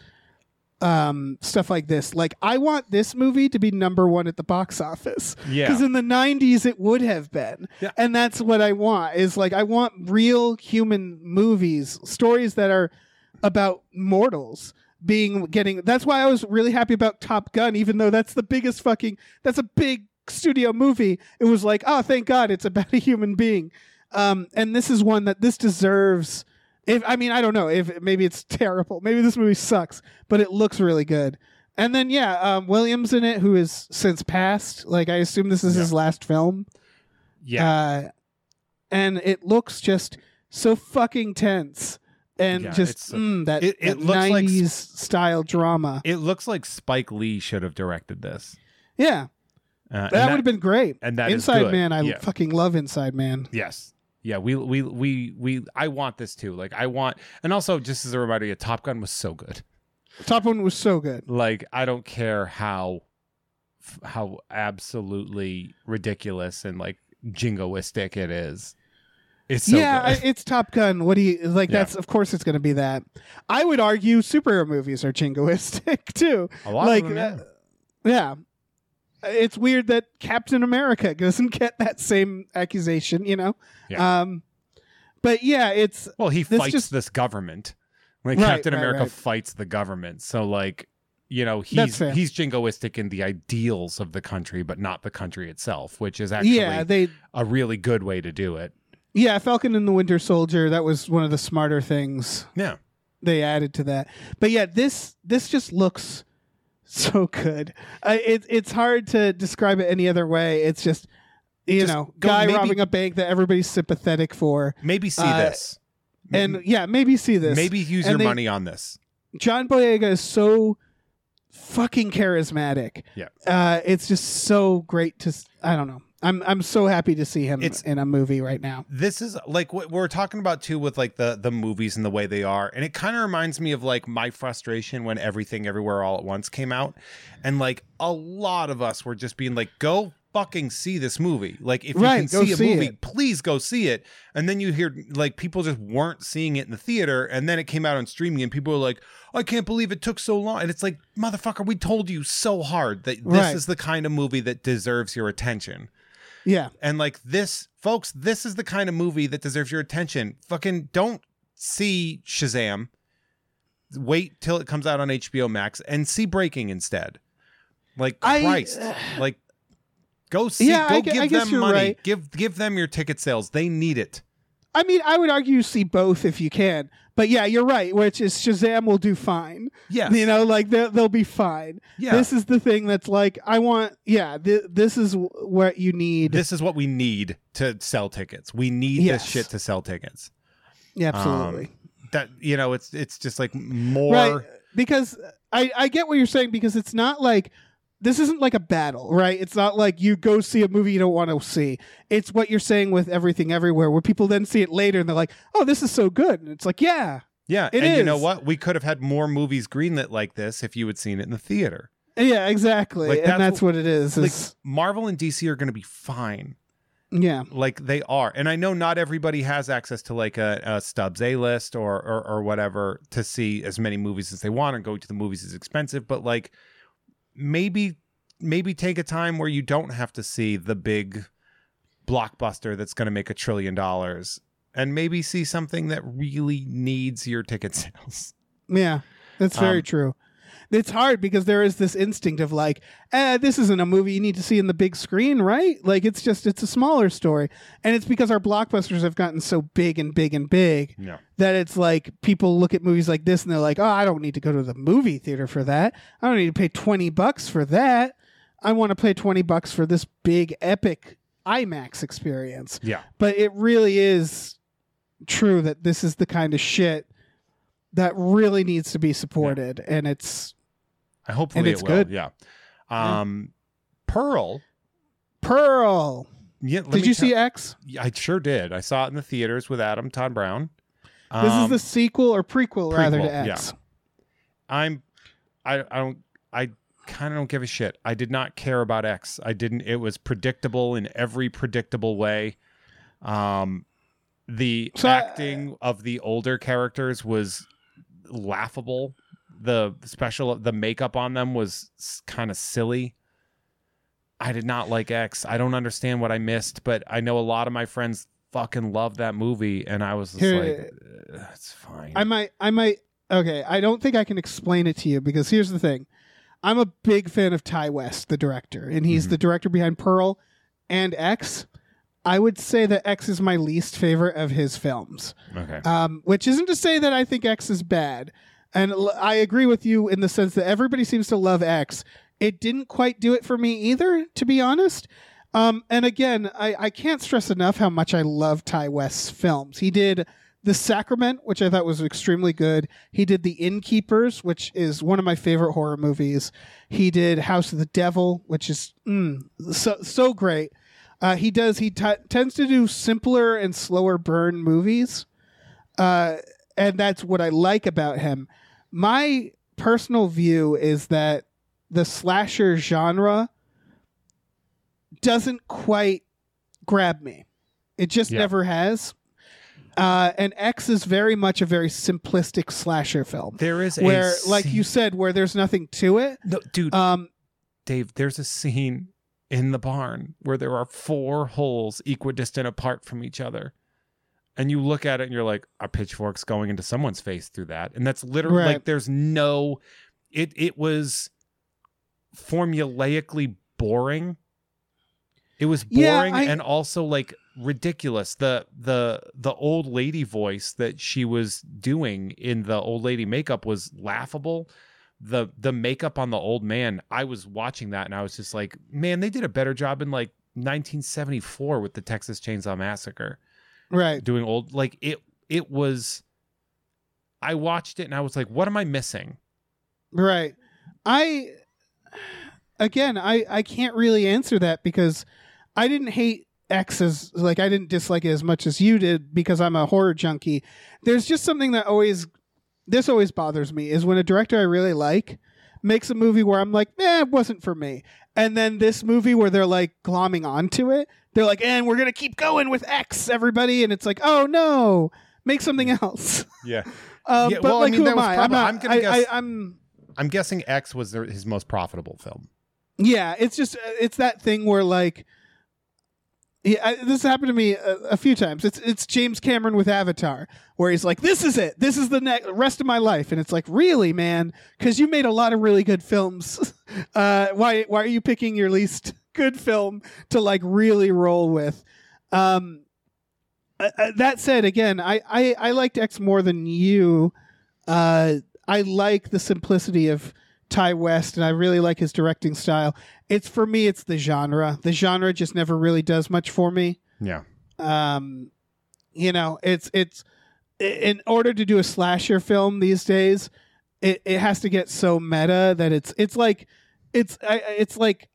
um stuff like this. Like I want this movie to be number 1 at the box office. yeah Because in the 90s, it would have been. Yeah. And that's what I want is like, I want real human movies, stories that are about mortals being getting. That's why I was really happy about Top Gun, even though that's the biggest fucking, that's a big studio movie. It was like, oh, thank God it's about a human being. Um, and this is one that this deserves. If I mean, I don't know if maybe it's [LAUGHS] terrible, maybe this movie sucks, but it looks really good. And then yeah, um, Williams in it, who is since passed. Like I assume this is Yeah. his last film. yeah Uh, and it looks just so fucking tense and Yeah, just it's- mm, that, it- it that looks like 90s style drama. it looks like spike lee should have directed this yeah, uh, and that, would have been great. and that Inside. Man, I Yeah. fucking love Inside Man. yes yeah we we we we i want this too like i want and also just as a reminder yeah, top gun was so good Top Gun was so good. Like I don't care how how absolutely ridiculous and like jingoistic it is. It's so yeah, I, it's Top Gun. What do you like? Yeah. That's of course it's going to be that. I would argue superhero movies are jingoistic [LAUGHS] too. a lot like, of them, uh, yeah. It's weird that Captain America [LAUGHS] doesn't get that same accusation, you know. Yeah. Um, but yeah, it's Well, he This fights just- this government. Like Right, Captain right, America right. fights the government. So like, you know, he's he's jingoistic in the ideals of the country, but not the country itself, which is actually yeah they a really good way to do it. yeah Falcon and the Winter Soldier. That was one of the smarter things Yeah. they added to that. But yeah, this this just looks so good. Uh, it, it's hard to describe it any other way. It's just you Just know, guy maybe- robbing a bank that everybody's sympathetic for, Maybe see Uh, this. and yeah, maybe see this. maybe use and your they- money on this. John Boyega is so fucking charismatic. Yeah. uh, it's just so great to. I don't know. I'm I'm so happy to see him It's- in a movie right now. this is like what we're talking about too with like the the movies and the way they are and it kind of reminds me of like my frustration when everything everywhere all at once came out and like a lot of us were just being like go fucking see this movie like if Right, you can see a see movie it. please go see it and then you hear like people just weren't seeing it in the theater and then it came out on streaming and people were like i can't believe it took so long and it's like motherfucker we told you so hard that this Right. is the kind of movie that deserves your attention Yeah, and like this, folks, this is the kind of movie that deserves your attention. Fucking don't see Shazam. Wait till it comes out on HBO Max and see Breaking instead. Like I- Christ. Uh, like go see Yeah, go I give I them money. right. Give give them your ticket sales. They need it. I mean, I would argue you see both if you can. But yeah, you're right. Which is Shazam will do fine. Yeah, You know, like they'll they'll be fine. Yeah. This is the thing that's like I want. Yeah, th- this is w- what you need. this is what we need to sell tickets. We need Yes. this shit to sell tickets. yeah, absolutely. Um, that you know, it's it's just like more right because I, I get what you're saying because it's not like this isn't like a battle right it's not like you go see a movie you don't want to see it's what you're saying with everything everywhere where people then see it later and they're like oh this is so good and it's like yeah Yeah, It and you know what? We could have had more movies greenlit like this if you had seen it in the theater. yeah exactly Like, and that's that's what, it is, Like is- Marvel and DC are going to be fine. yeah Like they are, and I know not everybody has access to like a, a Stubs A list or, or or whatever to see as many movies as they want, and going to the movies is expensive. But like maybe maybe take a time where you don't have to see the big blockbuster that's going to make a trillion dollars, and maybe see something that really needs your ticket sales. yeah that's very Um, true it's hard because there is this instinct of like eh, this isn't a movie you need to see in the big screen right like it's just it's a smaller story and it's because our blockbusters have gotten so big and big and big No. that it's like people look at movies like this and they're like, "Oh, I don't need to go to the movie theater for that. I don't need to pay 20 bucks for that. I want to pay 20 bucks for this big epic IMAX experience." Yeah. But it really is true that this is the kind of shit that really needs to be supported and it's I hopefully And it's it will. good. Yeah. Yeah. Um, Pearl. Pearl. Yeah, Did you see X? I sure did. I saw it in the theaters with Adam Todd Brown. this is Um, the sequel or prequel, rather to prequel, X. I'm. I. I don't. I kind of don't give a shit. I did not care about X. I didn't. It was predictable in every predictable way. Um, the So I- acting of the older characters was laughable. The special, the makeup on them was kind of silly. I did not like X. I don't understand what I missed, but I know a lot of my friends fucking love that movie, and I was just Here- like, "Uh, "It's fine." I might, I might. Okay, I don't think I can explain it to you because here's the thing: I'm a big fan of Ti West, the director, and he's Mhm. the director behind Pearl and X. I would say that X is my least favorite of his films, okay. um, which isn't to say that I think X is bad. And I agree with you in the sense that everybody seems to love X. It didn't quite do it for me either, to be honest. Um, and again, I, I can't stress enough how much I love Ti West's films. He did The Sacrament, which I thought was extremely good. He did The Innkeepers, which is one of my favorite horror movies. He did House of the Devil, which is mm, so so great. Uh, he does. He t- tends to do simpler and slower burn movies, uh, and that's what I like about him. My personal view is that the slasher genre doesn't quite grab me. It just Yeah. never has. Uh, and X is very much a very simplistic slasher film, There is where, like you said, where there's nothing to it. no, dude, Um, Dave, there's a scene in the barn where there are four holes equidistant apart from each other. And you look at it and you're like, a pitchfork's going into someone's face through that. And that's literally Right. like there's no it it was formulaically boring. It was Yeah, boring I- and also like ridiculous. The the the old lady voice that she was doing in the old lady makeup was laughable the the makeup on the old man i was watching that and i was just like man they did a better job in like 1974 with the texas chainsaw massacre right. doing old like it it was i watched it and i was like what am i missing Right. I again, I I can't really answer that because I didn't hate X as like I didn't dislike it as much as you did because I'm a horror junkie. There's just something that always this always bothers me is when a director I really like makes a movie where I'm like, eh, it wasn't for me. And then this movie where they're like glomming onto it, they're like, and we're gonna keep going with X, everybody, and it's like, oh no, make something else. [LAUGHS] yeah Um, Yeah, but well, I like, mean, who am I? prob- I'm not. I'm gonna I, guess- I, I'm i'm guessing x was their, his most profitable film Yeah, it's just it's that thing where like, yeah, I, this happened to me a, a few times. It's it's James Cameron with Avatar, where he's like, "This is it. This is the rest of my life," and it's like, "Really, man? Because you made a lot of really good films. [LAUGHS] uh, why why are you picking your least good film to like really roll with?" Um, uh, uh, that said, again, I, I I liked X more than you. Uh, I like the simplicity of Ti West, and I really like his directing style. It's for me, it's the genre. The genre just never really does much for me. yeah Um, you know, it's it's in order to do a slasher film these days, it, it has to get so meta that it's it's like it's I, I- it's like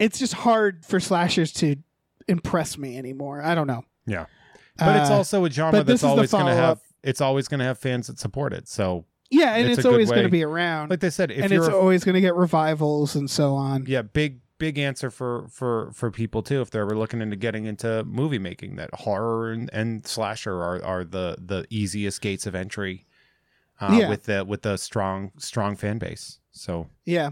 it's just hard for slashers to impress me anymore. I don't know. Yeah. but it's Uh, also a genre that's always going to have it's always going to have fans that support it so yeah, and it's it's, always going to be around, like they said if and it's a always going to get revivals and so on. yeah big big answer for for for people too if they're ever looking into getting into movie making that horror and, and slasher are are the the easiest gates of entry uh, Yeah. with the with the strong strong fan base so Yeah,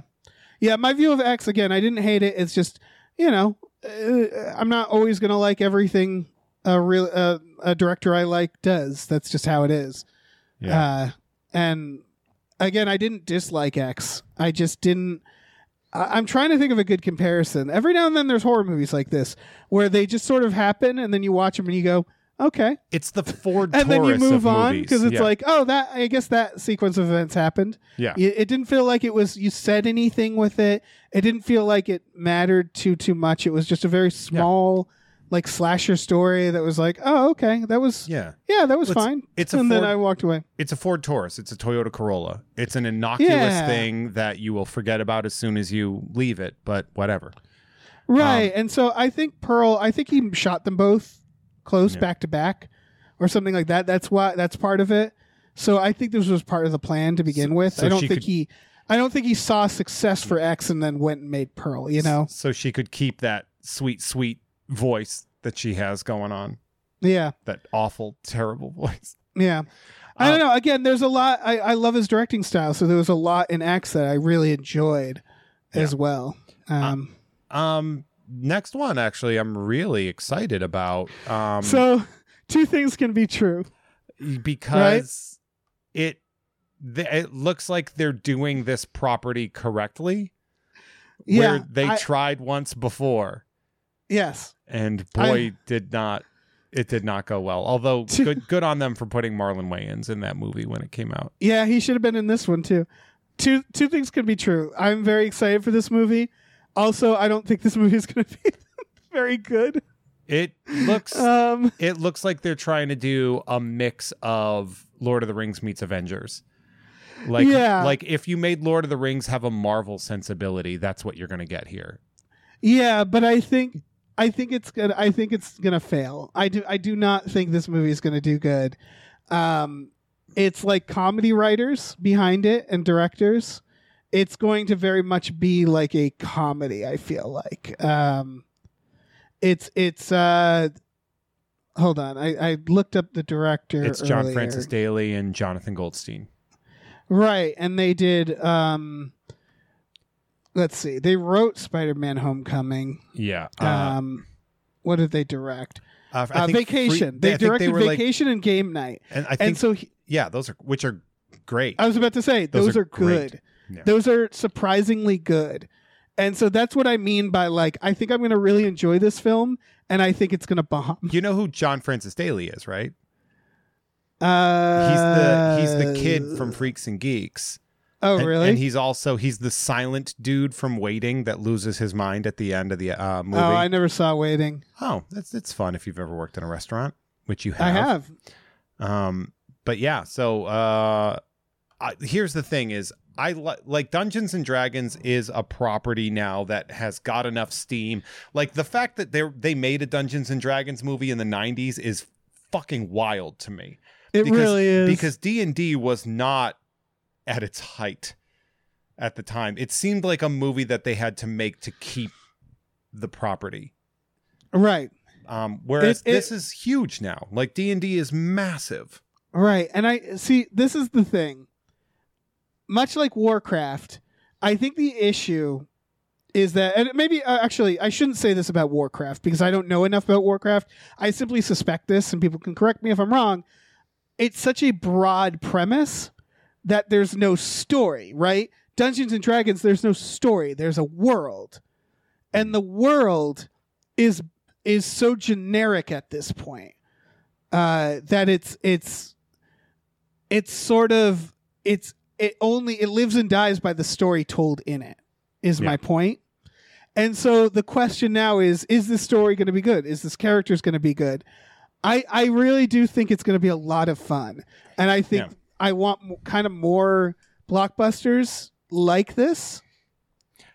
yeah. My view of X again, I didn't hate it. It's just you know, uh, I'm not always gonna like everything a real uh, a director I like does. That's just how it is. yeah Uh, and again, I didn't dislike X. I just didn't. I- I'm trying to think of a good comparison. Every now and then, there's horror movies like this where they just sort of happen, and then you watch them and you go, "Okay," it's the ford Taurus. [LAUGHS] and then you move on because it's Yeah. like, "Oh, that I guess that sequence of events happened." yeah Y- It didn't feel like it was you said anything with it. It didn't feel like it mattered too too much. It was just a very small like slasher story that was like, oh okay, that was yeah, yeah that was fine. it's a and then Ford- I walked away. it's a Ford Taurus. It's a Toyota Corolla. It's an innocuous Yeah. thing that you will forget about as soon as you leave it, but whatever. Right, um, and so I think Pearl. I think he shot them both close Yeah. back to back, or something like that. That's why that's part of it. So I think this was part of the plan to begin with. so I don't think could- he. I don't think he saw success for X and then went and made Pearl. You know? So she could keep that sweet, sweet voice that she has going on. Yeah. That awful, terrible [LAUGHS] voice. Yeah. I don't Uh, know. Again, there's a lot. I, I love his directing style, so there was a lot in X that I really enjoyed as well. Um, Um, next one, actually, I'm really excited about. Um, so [LAUGHS] two things can be true. because it th- it looks like they're doing this property correctly. Yeah. where they I- tried once before. yes. and boy did not it did not go well although good good on them for putting marlon wayans in that movie when it came out Yeah, he should have been in this one too. Two two things can be true. I'm very excited for this movie. Also, I don't think this movie is going to be [LAUGHS] very good. it looks Um, it looks like they're trying to do a mix of lord of the rings meets avengers like Yeah. like if you made lord of the rings have a marvel sensibility that's what you're going to get here yeah, but I think I think it's gonna I think it's gonna fail. I do I do not think this movie is gonna do good. Um, it's like comedy writers behind it and directors. It's going to very much be like a comedy. I feel like um, it's it's. uh Hold on, I, I looked up the director. It's John earlier. Francis Daly and Jonathan Goldstein. Right, and they did. um Let's see, they wrote Spider-Man: Homecoming. Yeah. Uh, Um, what did they direct? uh, I Uh, Vacation. Free- they I directed like- Vacation and Game Night. and I think And so, he, yeah, those are which are great. I was about to say those, Those are, are great. Yeah. Those are surprisingly good. And so that's what I mean by like I think I'm going to really enjoy this film, and I think it's going to bomb. you know who John Francis Daly is, right? Uh, He's the he's the kid from Freaks and Geeks. Oh, And- really? And he's also he's the silent dude from Waiting that loses his mind at the end of the uh, movie. oh, I never saw Waiting. Oh, that's it's fun if you've ever worked in a restaurant, which you have. I have. Um, but yeah, so uh, I, here's the thing: is I li- like Dungeons and Dragons is a property now that has got enough steam. Like the fact that they they made a Dungeons and Dragons movie in the '90s is fucking wild to me. It because, really is because D and D was not at its height at the time. It seemed like a movie that they had to make to keep the property. right. Um, whereas It- it- this is huge now. Like D and D is massive. Right. And I see this is the thing. Much like Warcraft, I think the issue is that and maybe uh, actually I shouldn't say this about Warcraft because I don't know enough about Warcraft. I simply suspect this and people can correct me if I'm wrong. It's such a broad premise that there's no story, right? Dungeons and Dragons there's no story, there's a world. And the world is is so generic at this point uh, that it's it's it's sort of it's it only it lives and dies by the story told in it is my Yeah. point and so the question now is is this story going to be good is this characters going to be good i i really do think it's going to be a lot of fun and i think Yeah. i want m- kind of more blockbusters like this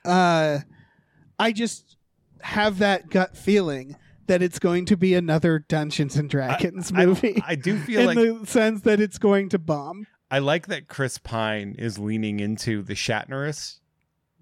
uh i just have that gut feeling that it's going to be another dungeons and dragons I- movie I do feel [LAUGHS] in like the sense that it's going to bomb. I like that Chris Pine is leaning into the Shatnerist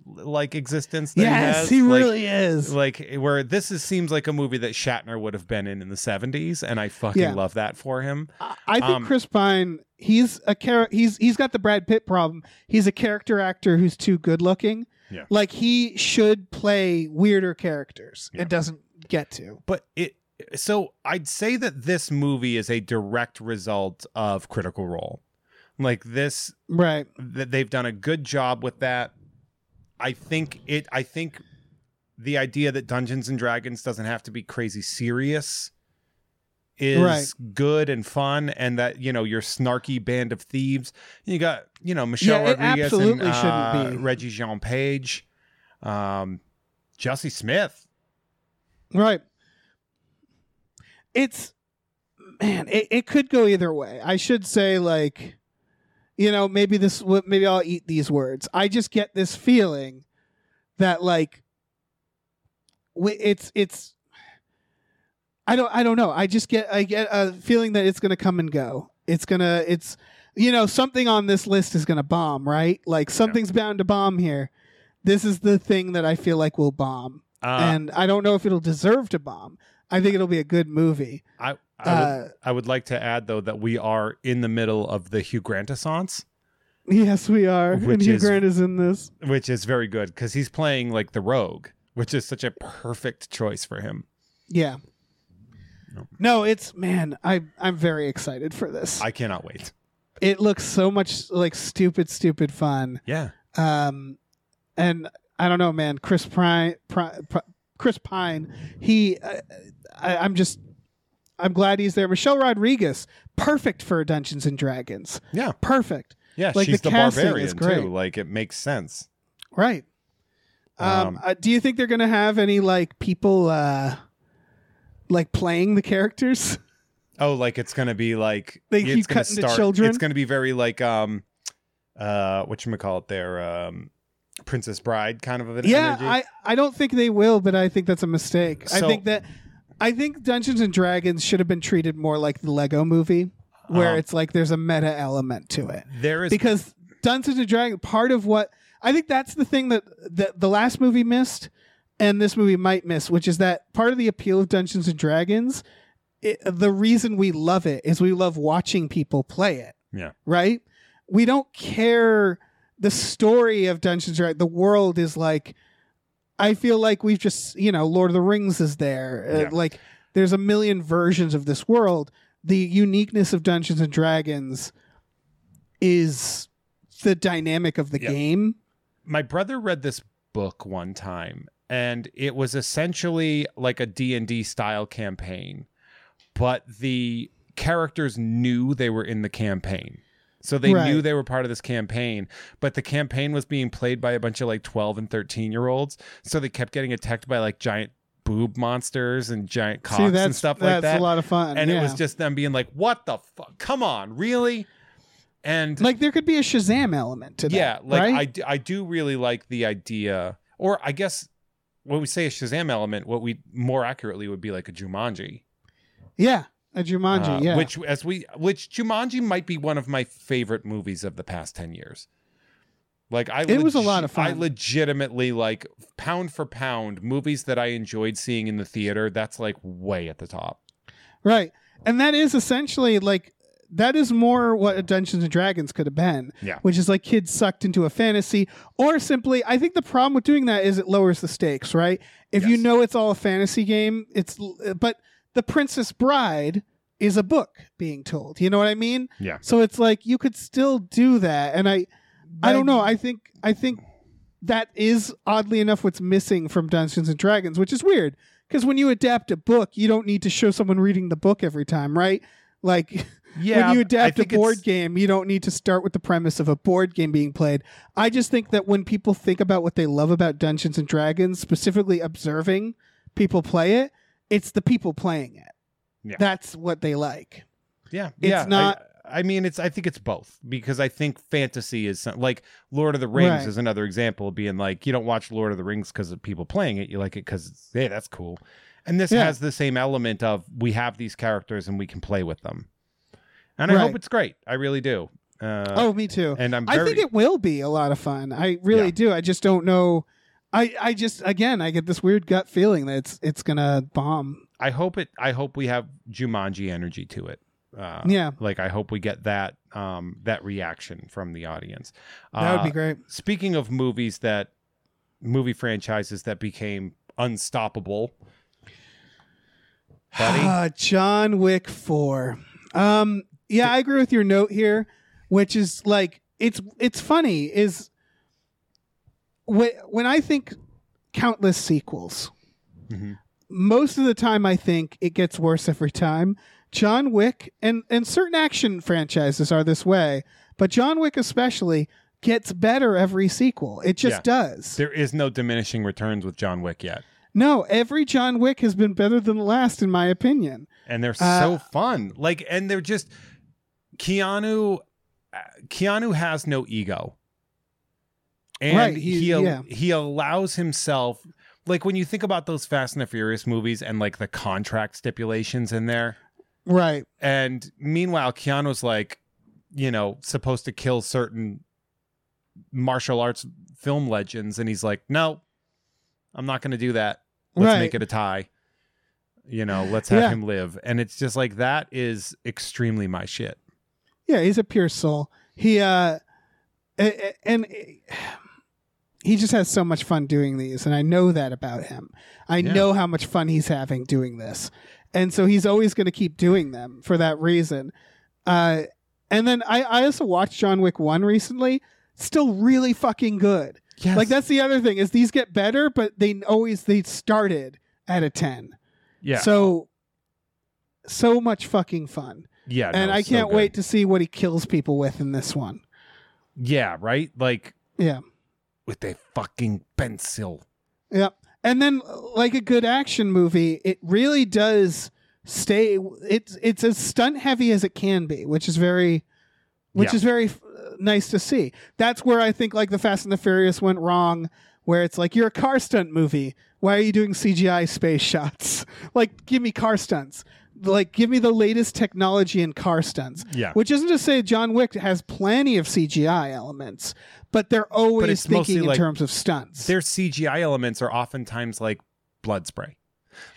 like existence. That yes, he, he. Like- really is. like where this is seems like a movie that Shatner would have been in in the 70s and I fucking Yeah. love that for him. I I think um, Chris Pine, he's a char- he's he's got the Brad Pitt problem. He's a character actor who's too good looking. Yeah. Like he should play weirder characters. Yeah. It doesn't get to. But it so I'd say that this movie is a direct result of Critical Role. Like this Right. that they've done a good job with that. I think it I think the idea that Dungeons and Dragons doesn't have to be crazy serious is Right. good and fun and that you know your snarky band of thieves you got you know Michelle Yeah, Rodriguez and uh, be. Regé-Jean Page um Justice Smith Right. It's man, it, it could go either way. I should say like you know, maybe this maybe I'll eat these words. I just get this feeling that like it's it's I don't I don't know. I just get I get a feeling that it's going to come and go. It's going to it's you know, something on this list is going to bomb, right? Like something's bound to bomb here. This is the thing that I feel like will bomb uh, and I don't know if it'll deserve to bomb. I think it'll be a good movie. I I would, Uh, I would like to add though that we are in the middle of the Hugh Grant assance yes, we are. and Hugh is- Grant is in this. which is very good because he's playing like the rogue, which is such a perfect choice for him. Yeah. No. No, it's man. I I'm very excited for this. I cannot wait. it looks so much like stupid, stupid fun. Yeah, Um, and I don't know, man. Chris Pine, Pri- Chris Pine. He, uh, I, I'm just. I'm glad he's there. Michelle Rodriguez, perfect for Dungeons and Dragons. yeah, Perfect. yeah. Like, she's the the, barbarian is great. too. Like it makes sense. Right. Um, Um, uh, do you think they're going to have any like people uh like playing the characters? Oh, like it's gonna be like They keep gonna cutting to start, children? It's gonna be very like um, uh, what you call it there, um, Princess Bride kind of an yeah, energy. I I don't think they will, but I think that's a mistake. I think that I think Dungeons and Dragons should have been treated more like the Lego movie. where Um, it's like there's a meta element to it there is because Dungeons and Dragons part of what I think that's the thing that, that the last movie missed and this movie might miss, which is that part of the appeal of Dungeons and Dragons, it, the reason we love it is we love watching people play it. Yeah. Right? We don't care the story of Dungeons and Dragons. The world is like I feel like we've just, you know, Lord of the Rings is there. Uh, Yeah. like there's a million versions of this world. The uniqueness of Dungeons and Dragons is the dynamic of the Yeah. game. my brother read this book one time and it was essentially like a D&D style campaign but the characters knew they were in the campaign so they Right. knew they were part of this campaign but the campaign was being played by a bunch of like 12 and 13 year olds so they kept getting attacked by like giant boob monsters and giant cocks See, and stuff like that That's a lot of fun. and it was just them being like what the fuck come on really and like there could be a Shazam element to that. yeah like right? I, d- I do really like the idea or i guess when we say a shazam element what we more accurately would be like a jumanji yeah, a Jumanji. Uh, yeah, which as we which jumanji might be one of my favorite movies of the past 10 years like i It was a lot of fun. i legitimately like pound for pound movies that i enjoyed seeing in the theater that's like way at the top right, and that is essentially like that is more what Dungeons and Dragons could have been. Yeah. which is like kids sucked into a fantasy, or simply, I think the problem with doing that is it lowers the stakes. Right, if you know it's all a fantasy game, it's but the Princess Bride is a book being told. You know what I mean? Yeah. So it's like you could still do that, and I, I don't know. I think I think that is oddly enough what's missing from Dungeons and Dragons, which is weird because when you adapt a book, you don't need to show someone reading the book every time, right? Like [LAUGHS] yeah when you adapt a it's- board game, you don't need to start with the premise of a board game being played. I just think that when people think about what they love about Dungeons and Dragons, specifically observing people play it, it's the people playing it. Yeah. That's what they like. Yeah, It's yeah. Not- I, mean, it's. I think it's both because I think fantasy is some, like Lord of the Rings Right. is another example of being like you don't watch Lord of the Rings because of people playing it. You like it because hey, that's cool. And this Yeah. has the same element of we have these characters and we can play with them. And I Right. hope it's great. I really do. Uh, oh, me too. and I'm. I think it will be a lot of fun. I really Yeah. do. I just don't know. I, I just again I get this weird gut feeling that it's it's gonna bomb. I hope it. I hope we have Jumanji energy to it. Uh, Yeah. Like I hope we get that um that reaction from the audience. That would Uh, be great. speaking of movies that movie franchises that became unstoppable buddy Ah, John Wick four. Um, yeah, I agree with your note here, which is like it's it's funny is when when I think countless sequels, Mhm. most of the time I think it gets worse every time. John Wick and and certain action franchises are this way, but John Wick especially gets better every sequel. It just does. there is no diminishing returns with john wick yet No, every John Wick has been better than the last in my opinion. and they're Uh, so fun like and they're just keanu uh, keanu has no ego and Right, he he- al- yeah. he allows himself like when you think about those fast and the furious movies and like the contract stipulations in there Right. And meanwhile, Keanu's like, you know, supposed to kill certain martial arts film legends. And he's like, no, I'm not going to do that. Let's Right. make it a tie. You know, let's have Yeah. him live. And it's just like, that is extremely my shit. Yeah, he's a pure soul. He uh a- a- and uh, he just has so much fun doing these and I know that about him. I Yeah. know how much fun he's having doing this. And so he's always going to keep doing them for that reason. Uh and then I I also watched John Wick 1 recently. Still really fucking good. Yes. Like that's the other thing is these get better but they always they started at a 10. yeah. So so much fucking fun. yeah. and no, I can't good. wait to see what he kills people with in this one. Yeah. Right. Like Yeah. With a fucking pencil. Yep. And then like a good action movie, it really does stay it's it's as stunt heavy as it can be, which is very which Yeah. is very uh, nice to see. That's where I think like the Fast and the Furious went wrong where it's like you're a car stunt movie. Why are you doing CGI space shots? [LAUGHS] like give me car stunts. Like give me the latest technology in car stunts. Yeah. Which isn't to say John Wick has plenty of CGI elements, but they're always mostly thinking in like- terms of stunts. Their CGI elements are oftentimes like blood spray.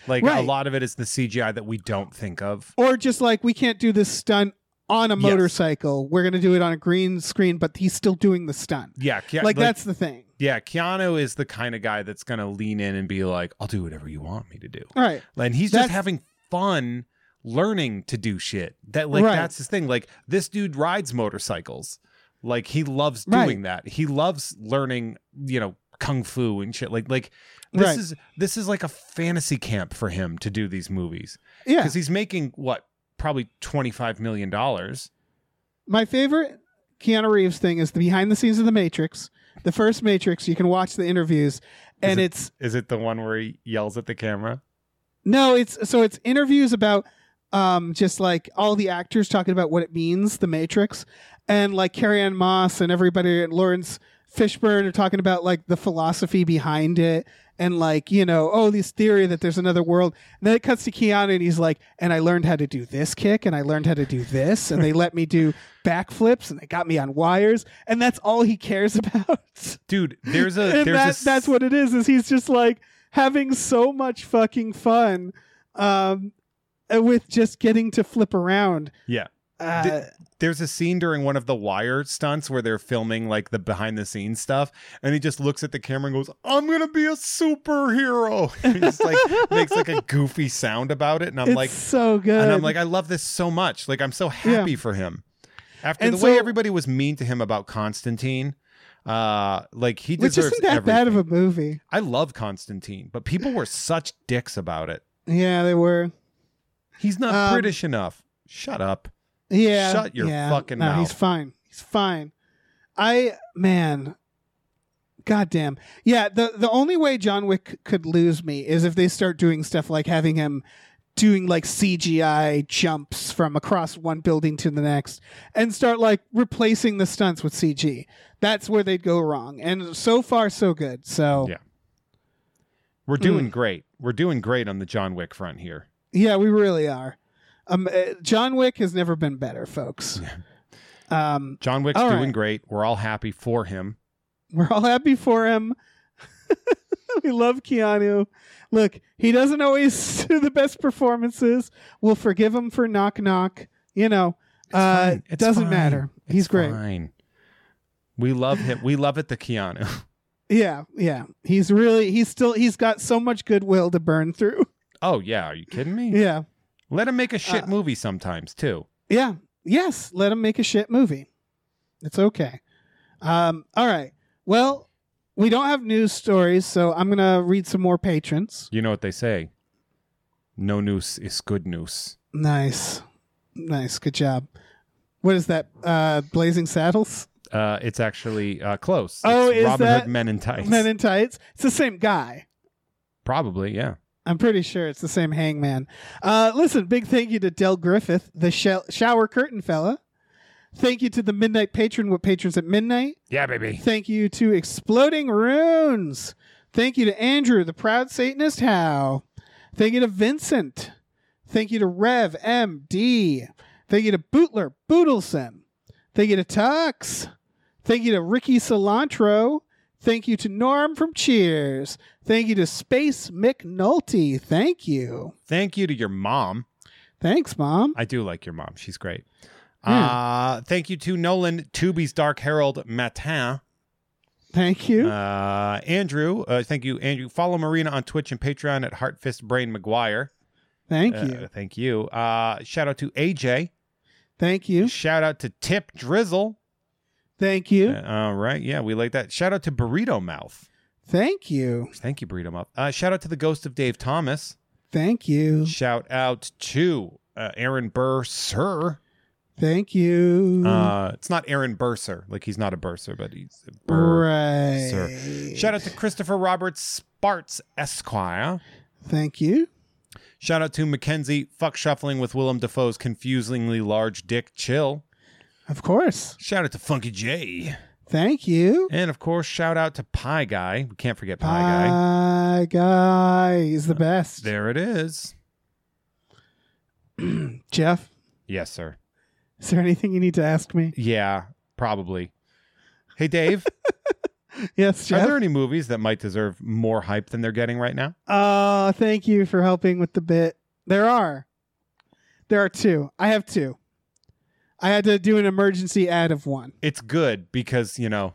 Like a lot of it is the CGI that we don't think of. or just like we can't do this stunt on a Yes. motorcycle. We're going to do it on a green screen, but he's still doing the stunt. Yeah, Ke- like, that's the thing. yeah. Keanu is the kind of guy that's gonna lean in and be like, "I'll do whatever you want me to do," All right. and he's That's- just having fun learning to do shit. That like Right. that's his thing. Like this dude rides motorcycles. Like he loves Right. doing that. He loves learning, you know, kung fu and shit. Like like this Right. is this is like a fantasy camp for him to do these movies Yeah. because he's making what probably twenty five million dollars. My favorite Keanu Reeves thing is the behind the scenes of the Matrix. The first Matrix, you can watch the interviews, and it- it's Is it the one where he yells at the camera? no, it's so it's interviews about um just like all the actors talking about what it means, the Matrix, and like Carrie-Anne Moss and everybody and Laurence Fishburne are talking about like the philosophy behind it and like you know oh this theory that there's another world. And then it cuts to Keanu and he's like and I learned how to do this kick and I learned how to do this. And they let me do backflips and they got me on wires. And that's all he cares [LAUGHS] about. Dude, there's a and there's that, a that's what it is is he's just like having so much fucking fun um with just getting to flip around. Yeah. uh, Th- there's a scene during one of the wire stunts where they're filming like the behind the scenes stuff and he just looks at the camera and goes i'm gonna be a superhero. [LAUGHS] He just like makes like a goofy sound about it and i'm it's like so good and i'm like i love this so much. Like i'm so happy for him. After And the way everybody was mean to him about constantine uh like he which deserves isn't that everything. bad of a movie. I love constantine but people were such dicks about it. Yeah they were he's not Um, british enough shut up Yeah. Shut your yeah. fucking no, He's fine. He's fine. I man, goddamn. Yeah. The the only way John Wick could lose me is if they start doing stuff like having him doing like CGI jumps from across one building to the next and start like replacing the stunts with CG. That's where they'd go wrong. And so far so good. So Yeah. We're doing great. We're doing great on the John Wick front here. Yeah, we really are. Um, uh, John Wick has never been better, folks. Um, John Wick's All doing right. great. We're all happy for him. we're all happy for him. [LAUGHS] we love Keanu. Look, he doesn't always [LAUGHS] do the best performances. We'll forgive him for Knock Knock. You know, uh, it It's doesn't fine. matter. He's great. Fine. We love him. We love it, the Keanu. [LAUGHS] Yeah, yeah. He's really. He's still. He's got so much goodwill to burn through. Oh yeah, are you kidding me? yeah, Let him make a shit Uh, movie sometimes too. yeah. Yes. Let him make a shit movie. It's okay. Um. All right. Well, we don't have news stories, so I'm gonna read some more patrons. You know what they say? No news is good news. Nice. Nice. Good job. What is that? Uh Blazing Saddles? Uh, it's actually uh, close. Oh, it's is Robin that Hood Men in Tights. Men in Tights. It's the same guy. Probably, yeah. I'm pretty sure it's the same hangman. Uh listen, big thank you to Del Griffith, the shel- shower curtain fella. Thank you to the Midnight Patron with patrons at midnight. Yeah, baby. Thank you to Exploding Runes. Thank you to Andrew, the proud Satanist How. Thank you to Vincent. Thank you to Rev MD. Thank you to Bootler Boodleson. Thank you to Tux. Thank you to Ricky Cilantro. Thank you to Norm from Cheers. Thank you to Space McNulty. Thank you. Thank you to your mom. Thanks, Mom. I do like your mom. She's great. Yeah. Uh, thank you to Nolan Tubi's Dark Herald Matin. Thank you. Uh, Andrew, uh, thank you, Andrew. Follow Marina on Twitch and Patreon at Heartfist Brain McGuire. Thank Uh, you. Thank you. Uh, shout out to AJ. Thank you. Shout out to Tip Drizzle. Thank you. Uh, all right. Yeah, we like that. Shout out to Burrito Mouth. Thank you. Thank you, Burrito Mouth. Uh, shout out to the Ghost of Dave Thomas. Thank you. Shout out to uh, Aaron Burr, sir. Thank you. Uh, it's not Aaron Burser. Like he's not a Burser, but he's a Burr. right. sir. Shout out to Christopher Roberts Sparts Esquire. Thank you. Shout out to Mackenzie Fuck Shuffling with Willem Dafoe's confusingly large dick chill. Of course. Shout out to Funky J. Thank you. And of course, shout out to Pie Guy. We can't forget Pie Guy. Pie guy. He's the best. There it is. [CLEARS THROAT] Jeff, Yes, sir. is there anything you need to ask me? Yeah, probably. Hey, Dave, [LAUGHS] Yes, are there any movies that might deserve more hype than they're getting right now? Uh, thank you for helping with the bit. There are. There are two. I have two. I had to do an emergency ad of one. It's good because, you know,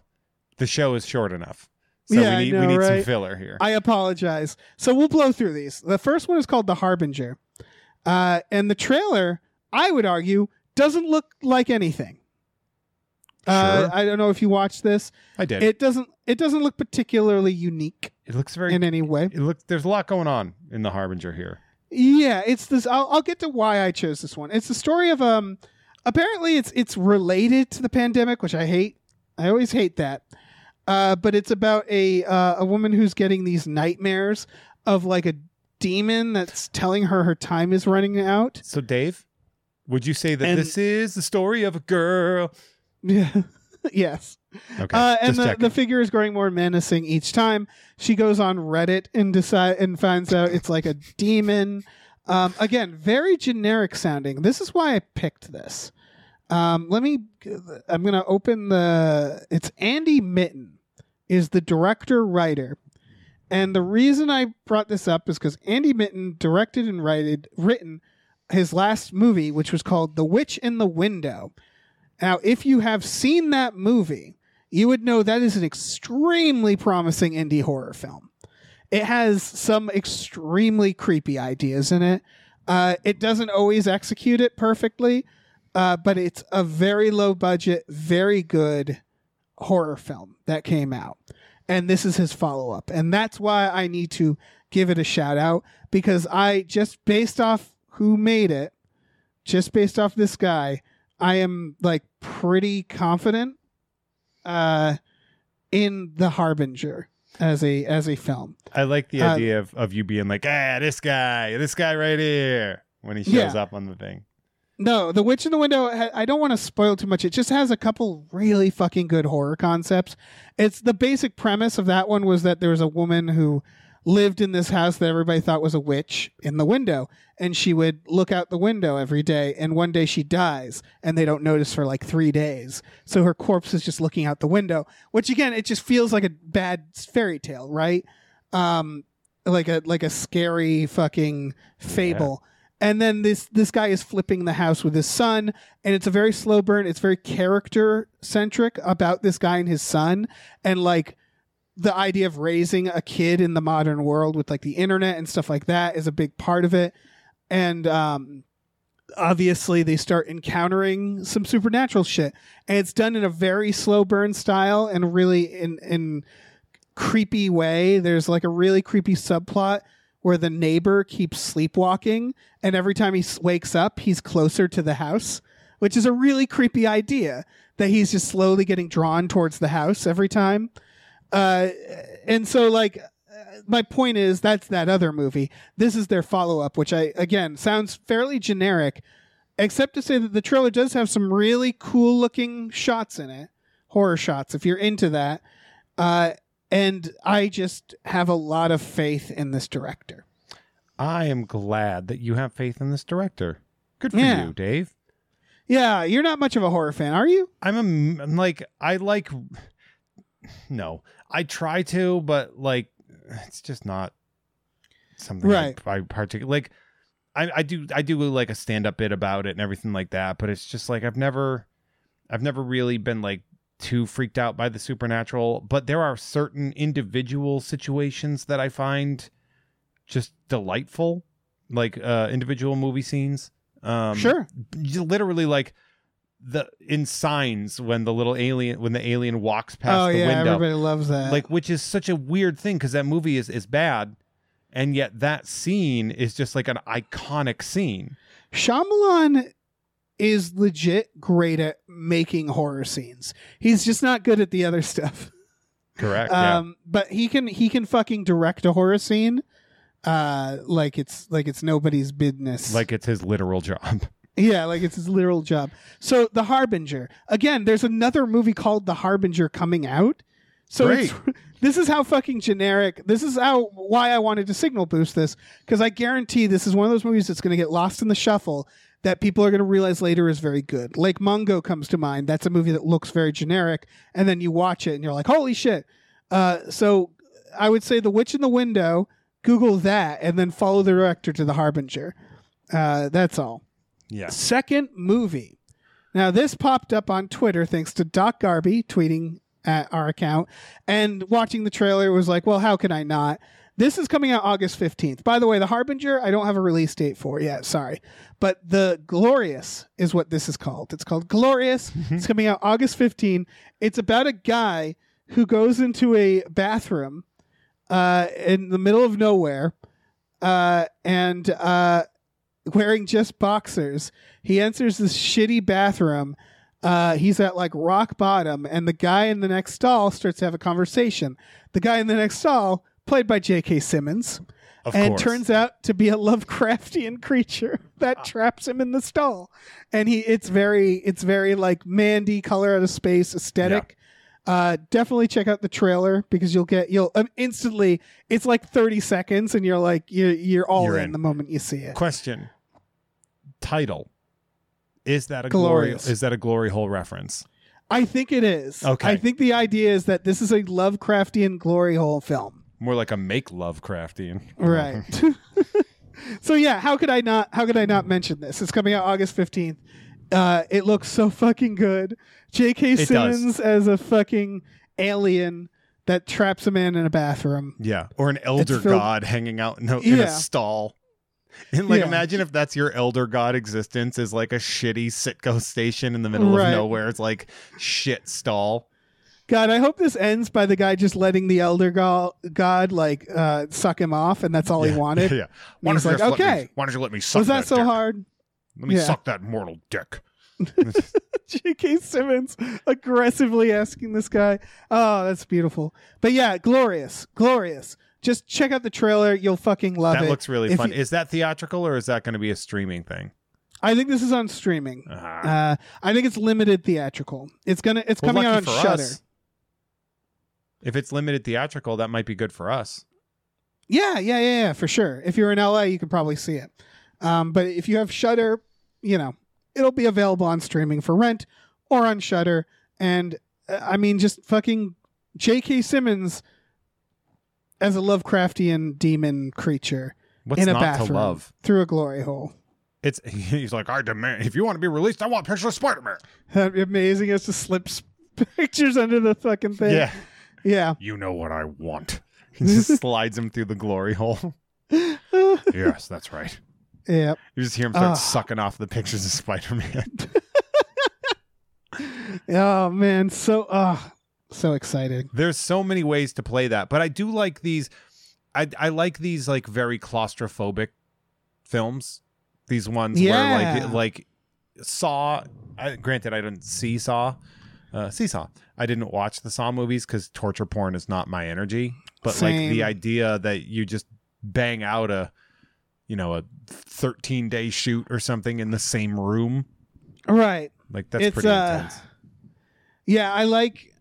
the show is short enough. So Yeah, we need know, we need some filler here. I apologize. So we'll blow through these. The first one is called The Harbinger. Uh, and the trailer, I would argue, doesn't look like anything. Uh, Sure. I don't know if you watched this. I did. It, It doesn't. It doesn't look particularly unique It looks very in any way. it looks there's a lot going on in the Harbinger here. Yeah, it's this. I'll, I'll get to why I chose this one. It's the story of um. Apparently, it's it's related to the pandemic, which I hate. I always hate that. Uh, but it's about a uh, a woman who's getting these nightmares of like a demon that's telling her her time is running out. So Dave, would you say that And- this is the story of a girl? Yeah. [LAUGHS] yes. Okay. Uh, and the, checking. the figure is growing more menacing each time. She goes on Reddit and decide and finds out it's like a demon. Um, again, very generic sounding. This is why I picked this. Um, let me. I'm gonna open the. It's Andy Mitton is the director writer, and the reason I brought this up is because Andy Mitton directed and written his last movie, which was called The Witch in the Window. Now, if you have seen that movie, you would know that is an extremely promising indie horror film. It has some extremely creepy ideas in it. Uh, it doesn't always execute it perfectly, uh, but it's a very low budget, very good horror film that came out. And this is his follow up. And that's why I need to give it a shout out because I just based off who made it, just based off this guy, I am like pretty confident uh in The Harbinger as a as a film. I like the uh, idea of, of you being like, ah, this guy, this guy right here, when he shows Yeah. up on the thing. No, The Witch in the Window, I don't want to spoil too much. It just has a couple really fucking good horror concepts. It's the basic premise of that one was that there was a woman who lived in this house that everybody thought was a witch in the window. And she would look out the window every day. And one day she dies and they don't notice for like three days. So her corpse is just looking out the window, which again, it just feels like a bad fairy tale, right? Um, like a like a scary fucking fable. And then this this guy is flipping the house with his son, and it's a very slow burn. It's very character centric about this guy and his son, and like the idea of raising a kid in the modern world with like the internet and stuff like that is a big part of it. And um, obviously, they start encountering some supernatural shit, and it's done in a very slow burn style and really in in creepy way. There's like a really creepy subplot where the neighbor keeps sleepwalking, and every time he wakes up, he's closer to the house, which is a really creepy idea that he's just slowly getting drawn towards the house every time. Uh, and so, like, uh, my point is that's that other movie. This is their follow up, which I, again, sounds fairly generic, except to say that the trailer does have some really cool looking shots in it, horror shots, if you're into that. Uh, and I just have a lot of faith in this director. I am glad that you have faith in this director. Good for Yeah. you, Dave. Yeah, you're not much of a horror fan, are you? I'm a I'm like I like no. I try to, but like it's just not something Right. I, I particularly like I, I do I do like a stand up bit about it and everything like that, but it's just like I've never I've never really been like too freaked out by the supernatural, but there are certain individual situations that I find just delightful, like uh individual movie scenes. Um sure. literally like the in signs when the little alien when the alien walks past oh the yeah, window everybody loves that. like which is such a weird thing because that movie is is bad and yet that scene is just like an iconic scene Shyamalan is legit great at making horror scenes. He's just not good at the other stuff. correct Um, but he can he can fucking direct a horror scene, uh, like it's like it's nobody's business. like it's his literal job [LAUGHS] Yeah, like it's his literal job. So The Harbinger. Again, there's another movie called The Harbinger coming out So [LAUGHS] this is how fucking generic. This is how why I wanted to signal boost this because I guarantee this is one of those movies that's going to get lost in the shuffle that people are going to realize later is very good. Lake Mungo comes to mind. That's a movie that looks very generic, and then you watch it and you're like, holy shit. Uh, so I would say The Witch in the Window. Google that and then follow the director to The Harbinger. Uh, that's all. Yeah. Second movie. Now, this popped up on Twitter thanks to Doc Garby tweeting at our account and watching the trailer was like, well, how can I not? This is coming out August 15th. By the way, The Harbinger, I don't have a release date for yet. Sorry. But The Glorious is what this is called. It's called Glorious. it's coming out August 15th. It's about a guy who goes into a bathroom uh, in the middle of nowhere uh, and uh, wearing just boxers. He enters this shitty bathroom. Uh, he's at like rock bottom, and the guy in the next stall starts to have a conversation. The guy in the next stall, played by J.K. Simmons, Of and course. turns out to be a Lovecraftian [LAUGHS] creature that traps him in the stall. And he, it's very, it's very like Mandy, color out of space aesthetic. Uh, definitely check out the trailer because you'll get you'll um, instantly. It's like thirty seconds, and you're like you're you're all You're in, in. the moment you see it. Question. Title. Is that a glory is that a glory hole reference? I think it is. Okay. I think the idea is that this is a Lovecraftian glory hole film. More like a make love craftian. Right. [LAUGHS] [LAUGHS] so yeah, how could I not how could I not mention this? It's coming out August 15th. Uh it looks so fucking good. J.K. does. Simmons as a fucking alien that traps a man in a bathroom. Yeah. Or an elder filled- god hanging out in a, in Yeah. a stall. And like Yeah. imagine if that's your elder god existence is like a shitty Citgo [LAUGHS] station in the middle Right. of nowhere. It's like shit stall. God, I hope this ends by the guy just letting the elder go- god like uh suck him off and that's all yeah. he [LAUGHS] wanted. Yeah. And he's like, let me- okay. why don't you let me suck Was that so dick? hard? Let me Yeah. suck that mortal dick. [LAUGHS] J.K. Simmons aggressively asking this guy. Oh, that's beautiful. But yeah, glorious, glorious. Just check out the trailer. You'll fucking love That it. That looks really If fun. you- is that theatrical or is that going to be a streaming thing? I think this is on streaming. Ah. Uh, I think it's limited theatrical. It's gonna. It's Well, coming out on Shudder. us. If it's limited theatrical, that might be good for us. Yeah, yeah, yeah, yeah, for sure. If you're in LA, you could probably see it. Um, but if you have Shudder, you know, it'll be available on streaming for rent or on Shudder. And uh, I mean, just fucking J.K. Simmons as a Lovecraftian demon creature What's in a not bathroom to love? through a glory hole. It's [LAUGHS] he's like, I demand if you want to be released, I want pictures of Spider Man. That'd be amazing. He has to slip [LAUGHS] pictures under the fucking thing. Yeah. Yeah. You know what I want. [LAUGHS] He just slides him through the glory hole. [LAUGHS] yes, that's right. yeah. You just hear him start Ah. sucking off the pictures of Spider Man. [LAUGHS] Oh man, so uh so exciting. There's so many ways to play that, but I do like these. I I like these like very claustrophobic films. These ones where Yeah. like like Saw. I, granted, I didn't see Saw. Uh, Seesaw. I didn't watch the Saw movies because torture porn is not my energy. But like the idea that you just bang out a, you know, a 13 day shoot or something in the same room, Right. like that's It's, pretty uh, intense. Yeah, I like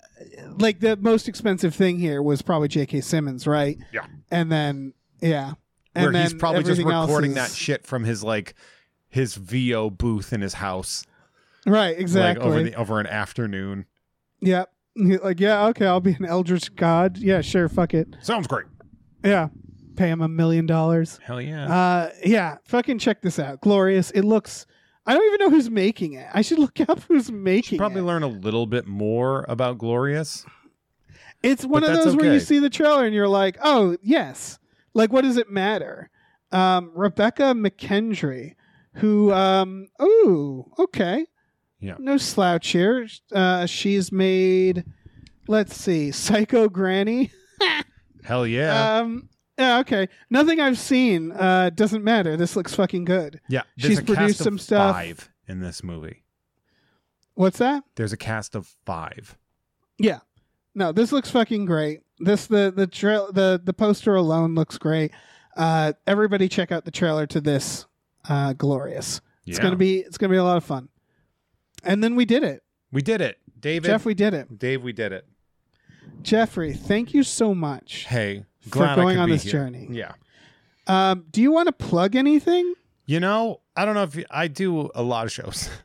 like the most expensive thing here was probably J.K. Simmons, right? Yeah. And then yeah, and Where then he's probably just recording is- that shit from his like his VO booth in his house, Right, exactly. like over the over an afternoon. Yep. Like yeah, okay, I'll be an eldritch god. Yeah, sure, fuck it. Sounds great. Yeah, pay him a million dollars. Hell yeah. Uh, yeah, fucking check this out. Glorious. It looks. I don't even know who's making it. I should look [LAUGHS] up who's making Probably it. learn a little bit more about Glorious. It's one But of those where you see the trailer and you're like, oh yes. Like, what does it matter? Um, Rebecca McKendry, who, um, ooh, okay, Yeah. no slouch here. Uh, she's made, let's see, Psycho Granny. [LAUGHS] Hell yeah. Um, yeah, okay. Nothing I've seen uh, doesn't matter. This looks fucking good. yeah. There's she's a cast produced of some stuff. five in this movie. What's that? There's a cast of five. Yeah. No, this looks fucking great. This the the trail the the poster alone looks great. Uh, everybody check out the trailer to this. Uh, glorious. It's Yeah. gonna be it's gonna be a lot of fun. And then we did it, We did it, David. Jeff. We did it. Dave, we did it. Jeffrey, thank you so much. Hey, For going on this here. journey. Yeah. Um, do you want to plug anything? You know, I don't know if you, I do a lot of shows. [LAUGHS]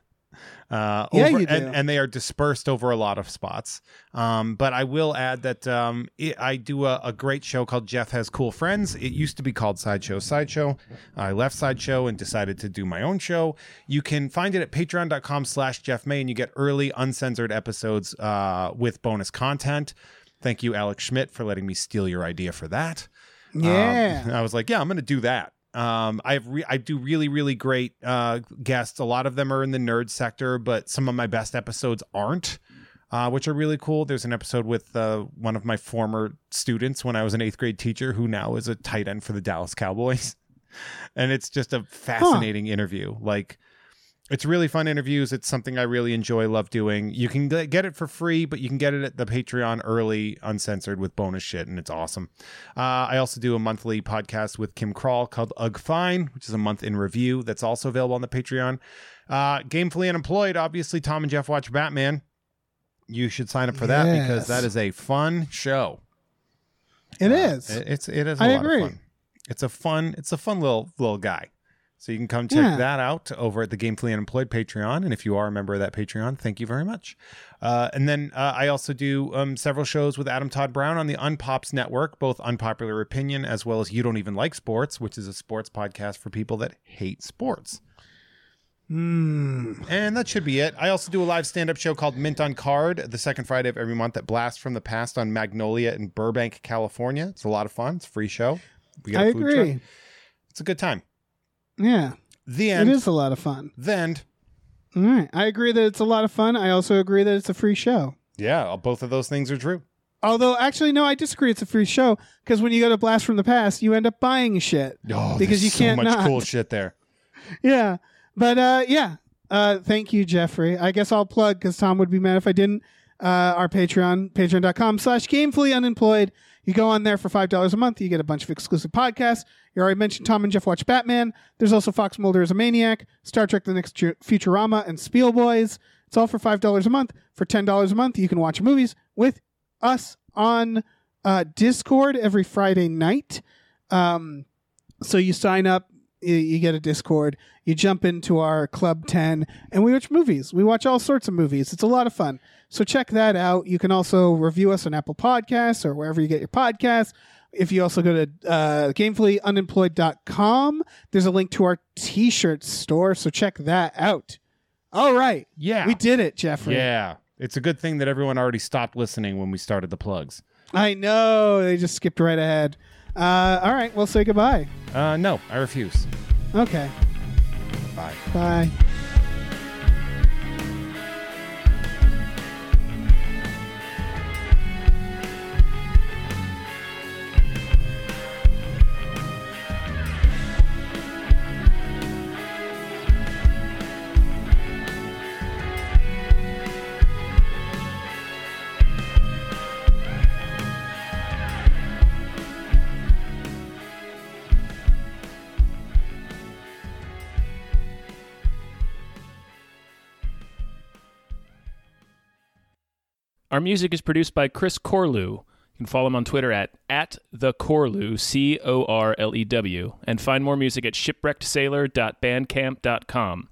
Uh, Yeah, over- you do. And, and they are dispersed over a lot of spots. Um, but I will add that um, it, I do a, a great show called Jeff Has Cool Friends. It used to be called Sideshow Sideshow. I left Sideshow and decided to do my own show. You can find it at patreon.com slash Jeff May, and you get early uncensored episodes uh, with bonus content. Thank you, Alex Schmidt, for letting me steal your idea for that. Yeah. Um, [LAUGHS] I was like, yeah, I'm going to do that. Um, I have re- I do really really great uh, guests. A lot of them are in the nerd sector, but some of my best episodes aren't, uh, which are really cool. There's an episode with uh, one of my former students when I was an eighth grade teacher, who now is a tight end for the Dallas Cowboys, [LAUGHS] and it's just a fascinating interview. Like. It's really fun interviews. It's something I really enjoy, love doing. You can get it for free, but you can get it at the Patreon early, uncensored with bonus shit, and it's awesome. Uh, I also do a monthly podcast with Kim Crawl called Ugh Fine, which is a month in review that's also available on the Patreon. Uh, Gamefully Unemployed, obviously, Tom and Jeff watch Batman. You should sign up for that because that is a fun show. It Uh, is. it- It's it is a I lot agree. of fun. It's a fun it's a fun little little guy. So you can come check Yeah. that out over at the Gamefully Unemployed Patreon, and if you are a member of that Patreon, thank you very much. Uh, and then uh, I also do um, several shows with Adam Todd Brown on the Unpops Network, both Unpopular Opinion as well as You Don't Even Like Sports, which is a sports podcast for people that hate sports. Mm. And that should be it. I also do a live stand up show called Mint on Card the second Friday of every month at Blast from the Past on Magnolia in Burbank, California. It's a lot of fun. It's a free show. We I a food truck. agree. It's a good time. Yeah, The end. It is a lot of fun. The end. All right. I agree that it's a lot of fun. I also agree that it's a free show. Yeah, both of those things are true. Although, actually, no, I disagree. It's a free show because when you go to Blast from the Past, you end up buying shit. Oh, Because you can't so much not. cool shit there. [LAUGHS] Yeah. But uh, yeah. Uh, thank you, Jeffrey. I guess I'll plug because Tom would be mad if I didn't. Uh, our Patreon, patreon.com slash gamefully unemployed. You go on there for $5 a month. You get a bunch of exclusive podcasts. You already mentioned Tom and Jeff watch Batman. There's also Fox Mulder as a Maniac, Star Trek The Next Fu- Futurama, and Spiel Boys. It's all for $5 a month. For $10 a month, you can watch movies with us on uh, Discord every Friday night. Um, so you sign up, you, you get a Discord, you jump into our Club 10, and we watch movies. We watch all sorts of movies. It's a lot of fun. So check that out. You can also review us on Apple Podcasts or wherever you get your podcasts. If you also go to uh, gamefullyunemployed.com, there's a link to our t shirt store. So check that out. All right. Yeah. We did it, Jeffrey. yeah. It's a good thing that everyone already stopped listening when we started the plugs. I know. They just skipped right ahead. Uh, all right. Well, say goodbye. Uh, no, I refuse. Okay. Bye. Bye. Our music is produced by Chris Corlew. You can follow him on Twitter at, at the Corlew, C O R L E W, and find more music at shipwreckedsailor.bandcamp.com.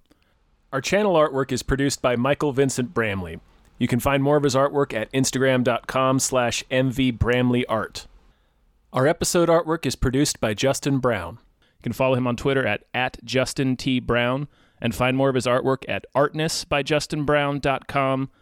Our channel artwork is produced by Michael Vincent Bramley. You can find more of his artwork at instagram.com slash mvbramleyart. Our episode artwork is produced by Justin Brown. You can follow him on Twitter at, at Justin T. Brown and find more of his artwork at artnessbyjustinbrown.com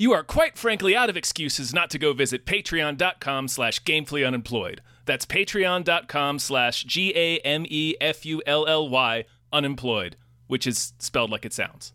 You are quite frankly out of excuses not to go visit patreon.com slash gamefully unemployed. That's patreon.com slash G A M E F U L L Y unemployed, which is spelled like it sounds.